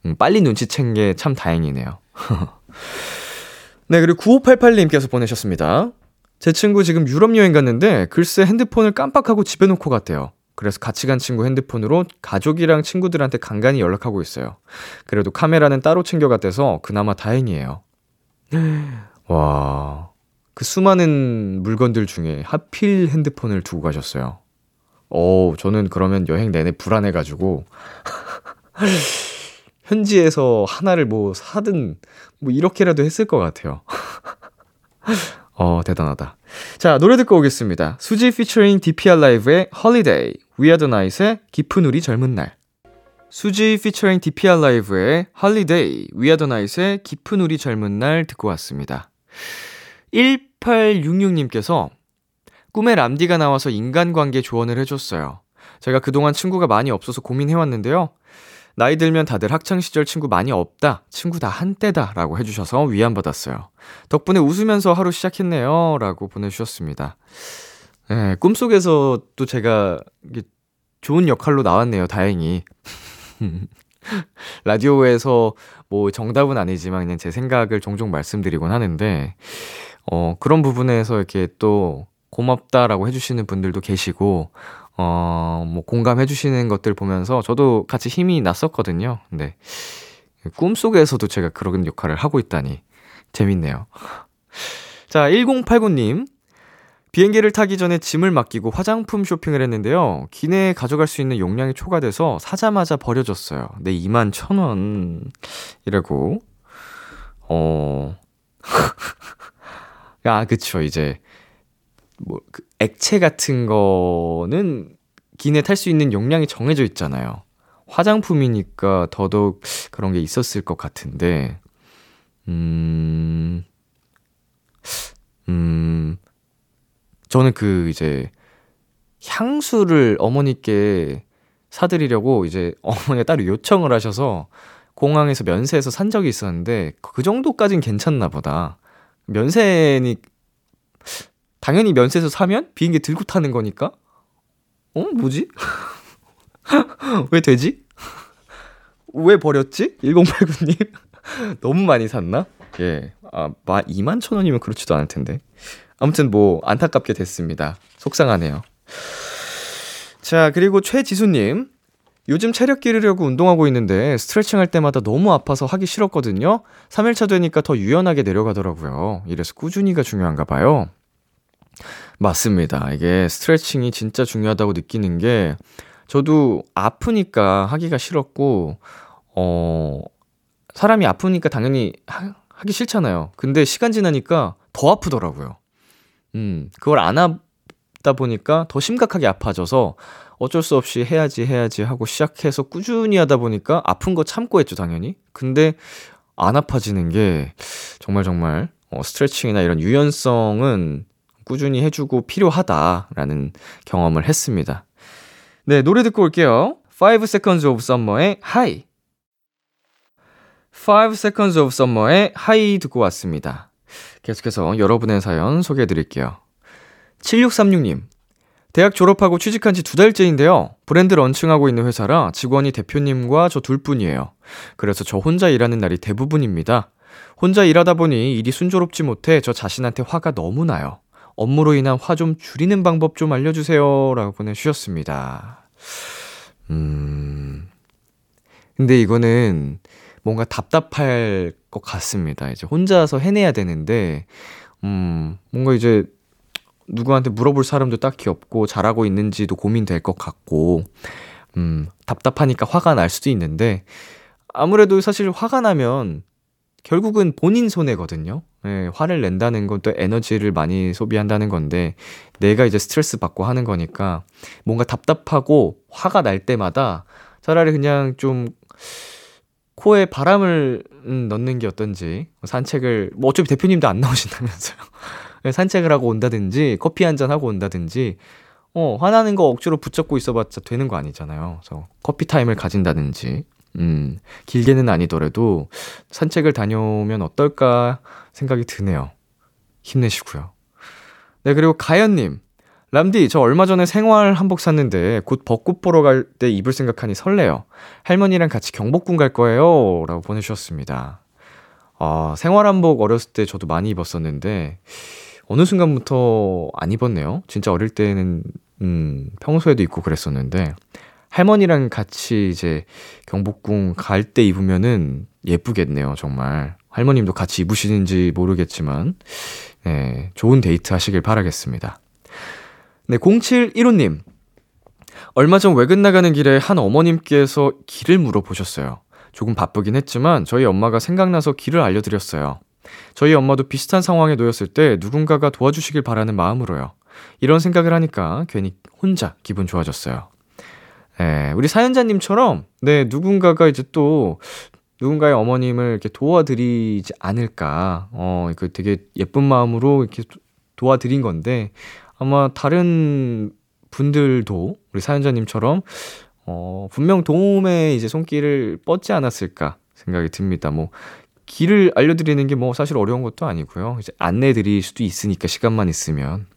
음, 빨리 눈치챈 게 참 다행이네요. 네, 그리고 9588님께서 보내셨습니다. 제 친구 지금 유럽 여행 갔는데 글쎄 핸드폰을 깜빡하고 집에 놓고 갔대요. 그래서 같이 간 친구 핸드폰으로 가족이랑 친구들한테 간간히 연락하고 있어요. 그래도 카메라는 따로 챙겨갔대서 그나마 다행이에요. 와, 그 수많은 물건들 중에 하필 핸드폰을 두고 가셨어요. 어, 저는 그러면 여행 내내 불안해가지고 현지에서 하나를 뭐 사든 뭐 이렇게라도 했을 것 같아요. 어, 대단하다. 자, 노래 듣고 오겠습니다. 수지 피처링 DPR 라이브의 Are The Night의 깊은 우리 젊은 날. 수지 피처링 DPR 라이브의 Are The Night의 깊은 우리 젊은 날 듣고 왔습니다. 1866님께서 꿈에 람디가 나와서 인간관계 조언을 해줬어요. 제가 그동안 친구가 많이 없어서 고민해왔는데요. 나이 들면 다들 학창시절 친구 많이 없다, 친구 다 한때다 라고 해주셔서 위안받았어요. 덕분에 웃으면서 하루 시작했네요. 라고 보내주셨습니다. 네, 꿈속에서 또 제가 좋은 역할로 나왔네요. 다행히. 라디오에서 뭐 정답은 아니지만 그냥 제 생각을 종종 말씀드리곤 하는데, 어, 그런 부분에서 이렇게 또 고맙다라고 해주시는 분들도 계시고, 어, 뭐 공감해 주시는 것들 보면서 저도 같이 힘이 났었거든요. 근데 꿈속에서도 제가 그런 역할을 하고 있다니 재밌네요. 자, 1089님. 비행기를 타기 전에 짐을 맡기고 화장품 쇼핑을 했는데요. 기내에 가져갈 수 있는 용량이 초과돼서 사자마자 버려졌어요. 네, 2만 1,000원. 이라고. 어. 아, 그쵸. 이제 뭐, 그 액체 같은 거는 기내 탈 수 있는 용량이 정해져 있잖아요. 화장품이니까 더더욱 그런 게 있었을 것 같은데, 음, 음, 저는 그 이제 향수를 어머니께 사드리려고 이제 어머니가 따로 요청을 하셔서 공항에서 면세에서 산 적이 있었는데 그 정도까진 괜찮나 보다. 면세니 당연히 면세에서 사면 비행기 들고 타는 거니까. 어? 뭐지? 왜 되지? 왜 버렸지? 1089님. 너무 많이 샀나? 예. 아, 2만 천 원이면 그렇지도 않을 텐데. 아무튼 뭐, 안타깝게 됐습니다. 속상하네요. 자, 그리고 최지수 님. 요즘 체력 기르려고 운동하고 있는데 스트레칭 할 때마다 너무 아파서 하기 싫었거든요. 3일차 되니까 더 유연하게 내려가더라고요. 이래서 꾸준히가 중요한가 봐요. 맞습니다. 이게 스트레칭이 진짜 중요하다고 느끼는 게 저도 아프니까 하기가 싫었고 어 사람이 아프니까 당연히 하, 하기 싫잖아요. 근데 시간 지나니까 더 아프더라고요. 음, 그걸 안 하다 보니까 더 심각하게 아파져서 어쩔 수 없이 해야지 해야지 하고 시작해서 꾸준히 하다 보니까 아픈 거 참고 했죠, 당연히. 근데 안 아파지는 게 정말 정말 어, 스트레칭이나 이런 유연성은 꾸준히 해주고 필요하다라는 경험을 했습니다. 네, 노래 듣고 올게요. 5 Seconds of Summer의 High. 5 Seconds of Summer의 High 듣고 왔습니다. 계속해서 여러분의 사연 소개해 드릴게요. 7636님. 대학 졸업하고 취직한 지 두 달째인데요. 브랜드 런칭하고 있는 회사라 직원이 대표님과 저 둘 뿐이에요. 그래서 저 혼자 일하는 날이 대부분입니다. 혼자 일하다 보니 일이 순조롭지 못해 저 자신한테 화가 너무 나요. 업무로 인한 화 좀 줄이는 방법 좀 알려주세요. 라고 보내주셨습니다. 음. 근데 이거는 뭔가 답답할 것 같습니다. 이제 혼자서 해내야 되는데, 음, 뭔가 이제 누구한테 물어볼 사람도 딱히 없고 잘하고 있는지도 고민될 것 같고, 음, 답답하니까 화가 날 수도 있는데, 아무래도 사실 화가 나면 결국은 본인 손해거든요. 예, 화를 낸다는 건 또 에너지를 많이 소비한다는 건데, 내가 이제 스트레스 받고 하는 거니까, 뭔가 답답하고 화가 날 때마다 차라리 그냥 좀, 코에 바람을 음, 넣는 게 어떤지, 산책을, 뭐 어차피 대표님도 안 나오신다면서요. 예, 산책을 하고 온다든지, 커피 한 잔 하고 온다든지, 어, 화나는 거 억지로 붙잡고 있어봤자 되는 거 아니잖아요. 그래서 커피 타임을 가진다든지, 음, 길게는 아니더라도 산책을 다녀오면 어떨까 생각이 드네요. 힘내시고요. 네, 그리고 가연님. 람디, 저 얼마 전에 생활 한복 샀는데 곧 벚꽃 보러 갈 때 입을 생각하니 설레요. 할머니랑 같이 경복궁 갈 거예요. 라고 보내주셨습니다. 아, 생활 한복 어렸을 때 저도 많이 입었었는데, 어느 순간부터 안 입었네요. 진짜 어릴 때는, 음, 평소에도 입고 그랬었는데, 할머니랑 같이 이제 경복궁 갈 때 입으면은 예쁘겠네요, 정말. 할머님도 같이 입으시는지 모르겠지만, 네, 좋은 데이트 하시길 바라겠습니다. 네, 0715님. 얼마 전 외근 나가는 길에 한 어머님께서 길을 물어보셨어요. 조금 바쁘긴 했지만 저희 엄마가 생각나서 길을 알려드렸어요. 저희 엄마도 비슷한 상황에 놓였을 때 누군가가 도와주시길 바라는 마음으로요. 이런 생각을 하니까 괜히 혼자 기분 좋아졌어요. 예, 우리 사연자님처럼, 네, 누군가가 이제 또, 누군가의 어머님을 이렇게 도와드리지 않을까. 어, 그 되게 예쁜 마음으로 이렇게 도와드린 건데, 아마 다른 분들도 우리 사연자님처럼, 어, 분명 도움의 이제 손길을 뻗지 않았을까 생각이 듭니다. 뭐, 길을 알려드리는 게 뭐 사실 어려운 것도 아니고요. 이제 안내 드릴 수도 있으니까 시간만 있으면.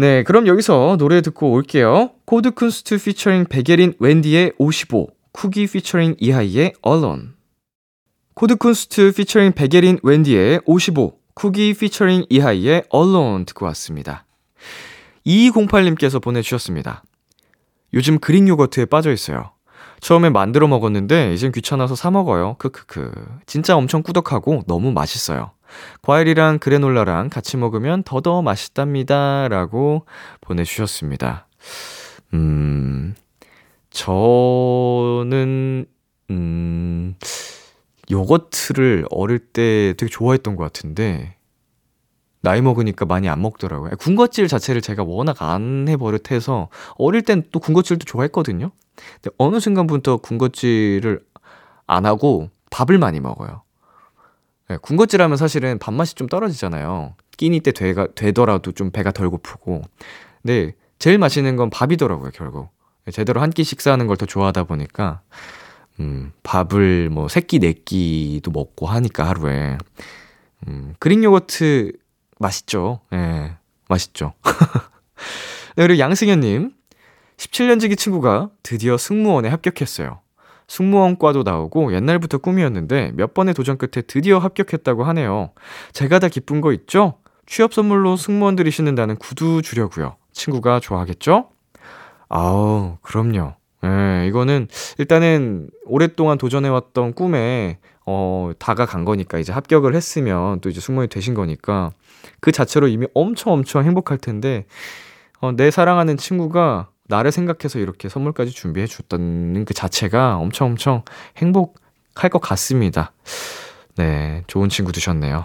네, 그럼 여기서 노래 듣고 올게요. 코드 쿤스트 피처링 백예린 웬디의 55, 쿠기 피처링 이하이의 Alone. 코드 쿤스트 피처링 백예린 웬디의 55, 쿠기 피처링 이하이의 Alone 듣고 왔습니다. 2208님께서 보내주셨습니다. 요즘 그릭 요거트에 빠져 있어요. 처음에 만들어 먹었는데 이젠 귀찮아서 사 먹어요. 크크크. 진짜 엄청 꾸덕하고 너무 맛있어요. 과일이랑 그래놀라랑 같이 먹으면 더더 맛있답니다. 라고 보내주셨습니다. 음, 저는, 음, 요거트를 어릴 때 되게 좋아했던 것 같은데, 나이 먹으니까 많이 안 먹더라고요. 군것질 자체를 제가 워낙 안 해버릇해서, 어릴 땐 또 군것질도 좋아했거든요? 근데 어느 순간부터 군것질을 안 하고 밥을 많이 먹어요. 네, 군것질 하면 사실은 밥맛이 좀 떨어지잖아요. 끼니 때 되가, 되더라도 좀 배가 덜 고프고. 근데 제일 맛있는 건 밥이더라고요, 결국. 제대로 한 끼 식사하는 걸 더 좋아하다 보니까, 음, 밥을 뭐, 세 끼, 네 끼도 먹고 하니까 하루에. 음, 그릭 요거트 맛있죠. 예, 네, 맛있죠. 네, 그리고 양승현님, 17년지기 친구가 드디어 승무원에 합격했어요. 승무원과도 나오고 옛날부터 꿈이었는데 몇 번의 도전 끝에 드디어 합격했다고 하네요. 제가 다 기쁜 거 있죠? 취업 선물로 승무원들이 신는다는 구두 주려고요. 친구가 좋아하겠죠? 아우, 그럼요. 예, 이거는 일단은 오랫동안 도전해왔던 꿈에 어, 다가간 거니까 이제 합격을 했으면 또 이제 승무원이 되신 거니까 그 자체로 이미 엄청 엄청 행복할 텐데 어, 내 사랑하는 친구가 나를 생각해서 이렇게 선물까지 준비해 줬다는 그 자체가 엄청 엄청 행복할 것 같습니다. 네, 좋은 친구 두셨네요.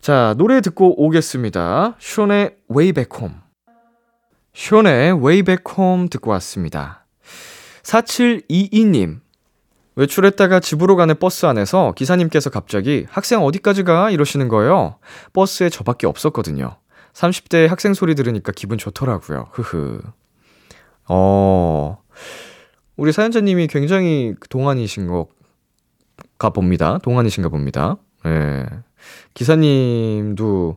자, 노래 듣고 오겠습니다. 숀의 Way Back Home. 숀의 Way Back Home 듣고 왔습니다. 4722님. 외출했다가 집으로 가는 버스 안에서 기사님께서 갑자기 학생 어디까지 가? 이러시는 거예요. 버스에 저밖에 없었거든요. 30대 학생 소리 들으니까 기분 좋더라고요. 흐흐. 어, 우리 사연자님이 굉장히 동안이신 것가 봅니다. 동안이신가 봅니다. 예. 네. 기사님도,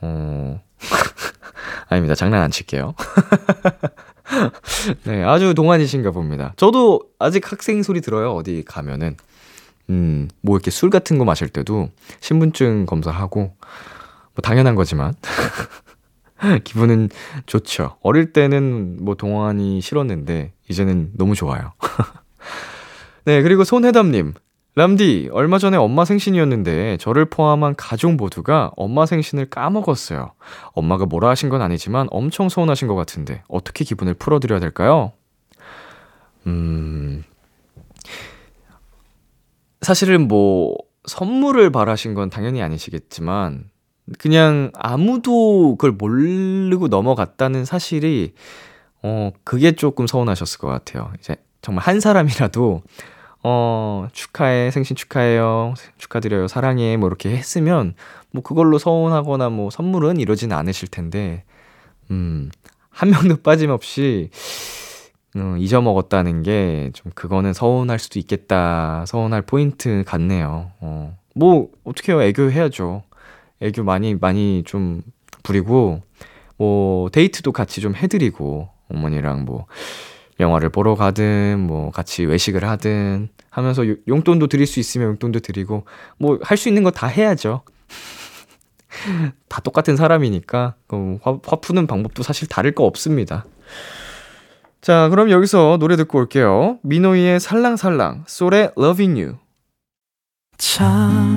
어, 아닙니다. 장난 안 칠게요. 네, 아주 동안이신가 봅니다. 저도 아직 학생 소리 들어요. 어디 가면은. 음, 뭐 이렇게 술 같은 거 마실 때도 신분증 검사하고, 뭐 당연한 거지만. 기분은 좋죠. 어릴 때는 뭐 동안이 싫었는데, 이제는 너무 좋아요. 네, 그리고 손혜담님. 람디, 얼마 전에 엄마 생신이었는데 저를 포함한 가족 모두가 엄마 생신을 까먹었어요. 엄마가 뭐라 하신 건 아니지만 엄청 서운하신 것 같은데 어떻게 기분을 풀어드려야 될까요? 음, 사실은 뭐 선물을 바라신 건 당연히 아니시겠지만 그냥 아무도 그걸 모르고 넘어갔다는 사실이 어, 그게 조금 서운하셨을 것 같아요. 이제 정말 한 사람이라도 어, 축하해, 생신 축하해요, 축하드려요, 사랑해, 뭐 이렇게 했으면, 뭐 그걸로 서운하거나 뭐 선물은 이러진 않으실 텐데, 음, 한 명도 빠짐없이, 음, 잊어먹었다는 게, 좀 그거는 서운할 수도 있겠다, 서운할 포인트 같네요. 어, 뭐, 어떻게 해요, 애교해야죠. 애교 많이, 많이 좀 부리고, 뭐, 데이트도 같이 좀 해드리고, 어머니랑 뭐, 영화를 보러 가든 뭐 같이 외식을 하든 하면서 용돈도 드릴 수 있으면 용돈도 드리고 뭐 할 수 있는 거 다 해야죠. 다 똑같은 사람이니까 화, 화 푸는 방법도 사실 다를 거 없습니다. 자, 그럼 여기서 노래 듣고 올게요. 미노이의 살랑살랑, 솔의 Loving You. 참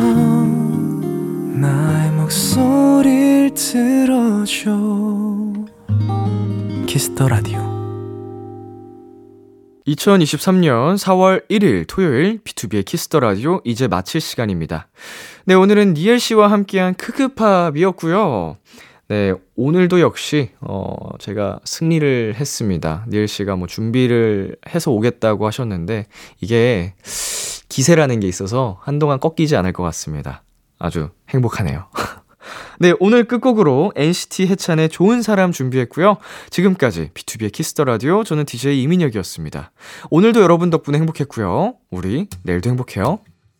밤 나의 목소리를 들어줘 Kiss the Radio 2023년 4월 1일 토요일 B2B의 키스터 라디오 이제 마칠 시간입니다. 네, 오늘은 니엘 씨와 함께한 ㅋㅋ팝이었고요. 네, 오늘도 역시 어 제가 승리를 했습니다. 니엘 씨가 뭐 준비를 해서 오겠다고 하셨는데 이게 기세라는 게 있어서 한동안 꺾이지 않을 것 같습니다. 아주 행복하네요. 네, 오늘 끝곡으로 NCT 해찬의 좋은 사람 준비했고요. 지금까지 B2B의 키스터 라디오 저는 DJ 이민혁이었습니다. 오늘도 여러분 덕분에 행복했고요. 우리 내일도 행복해요.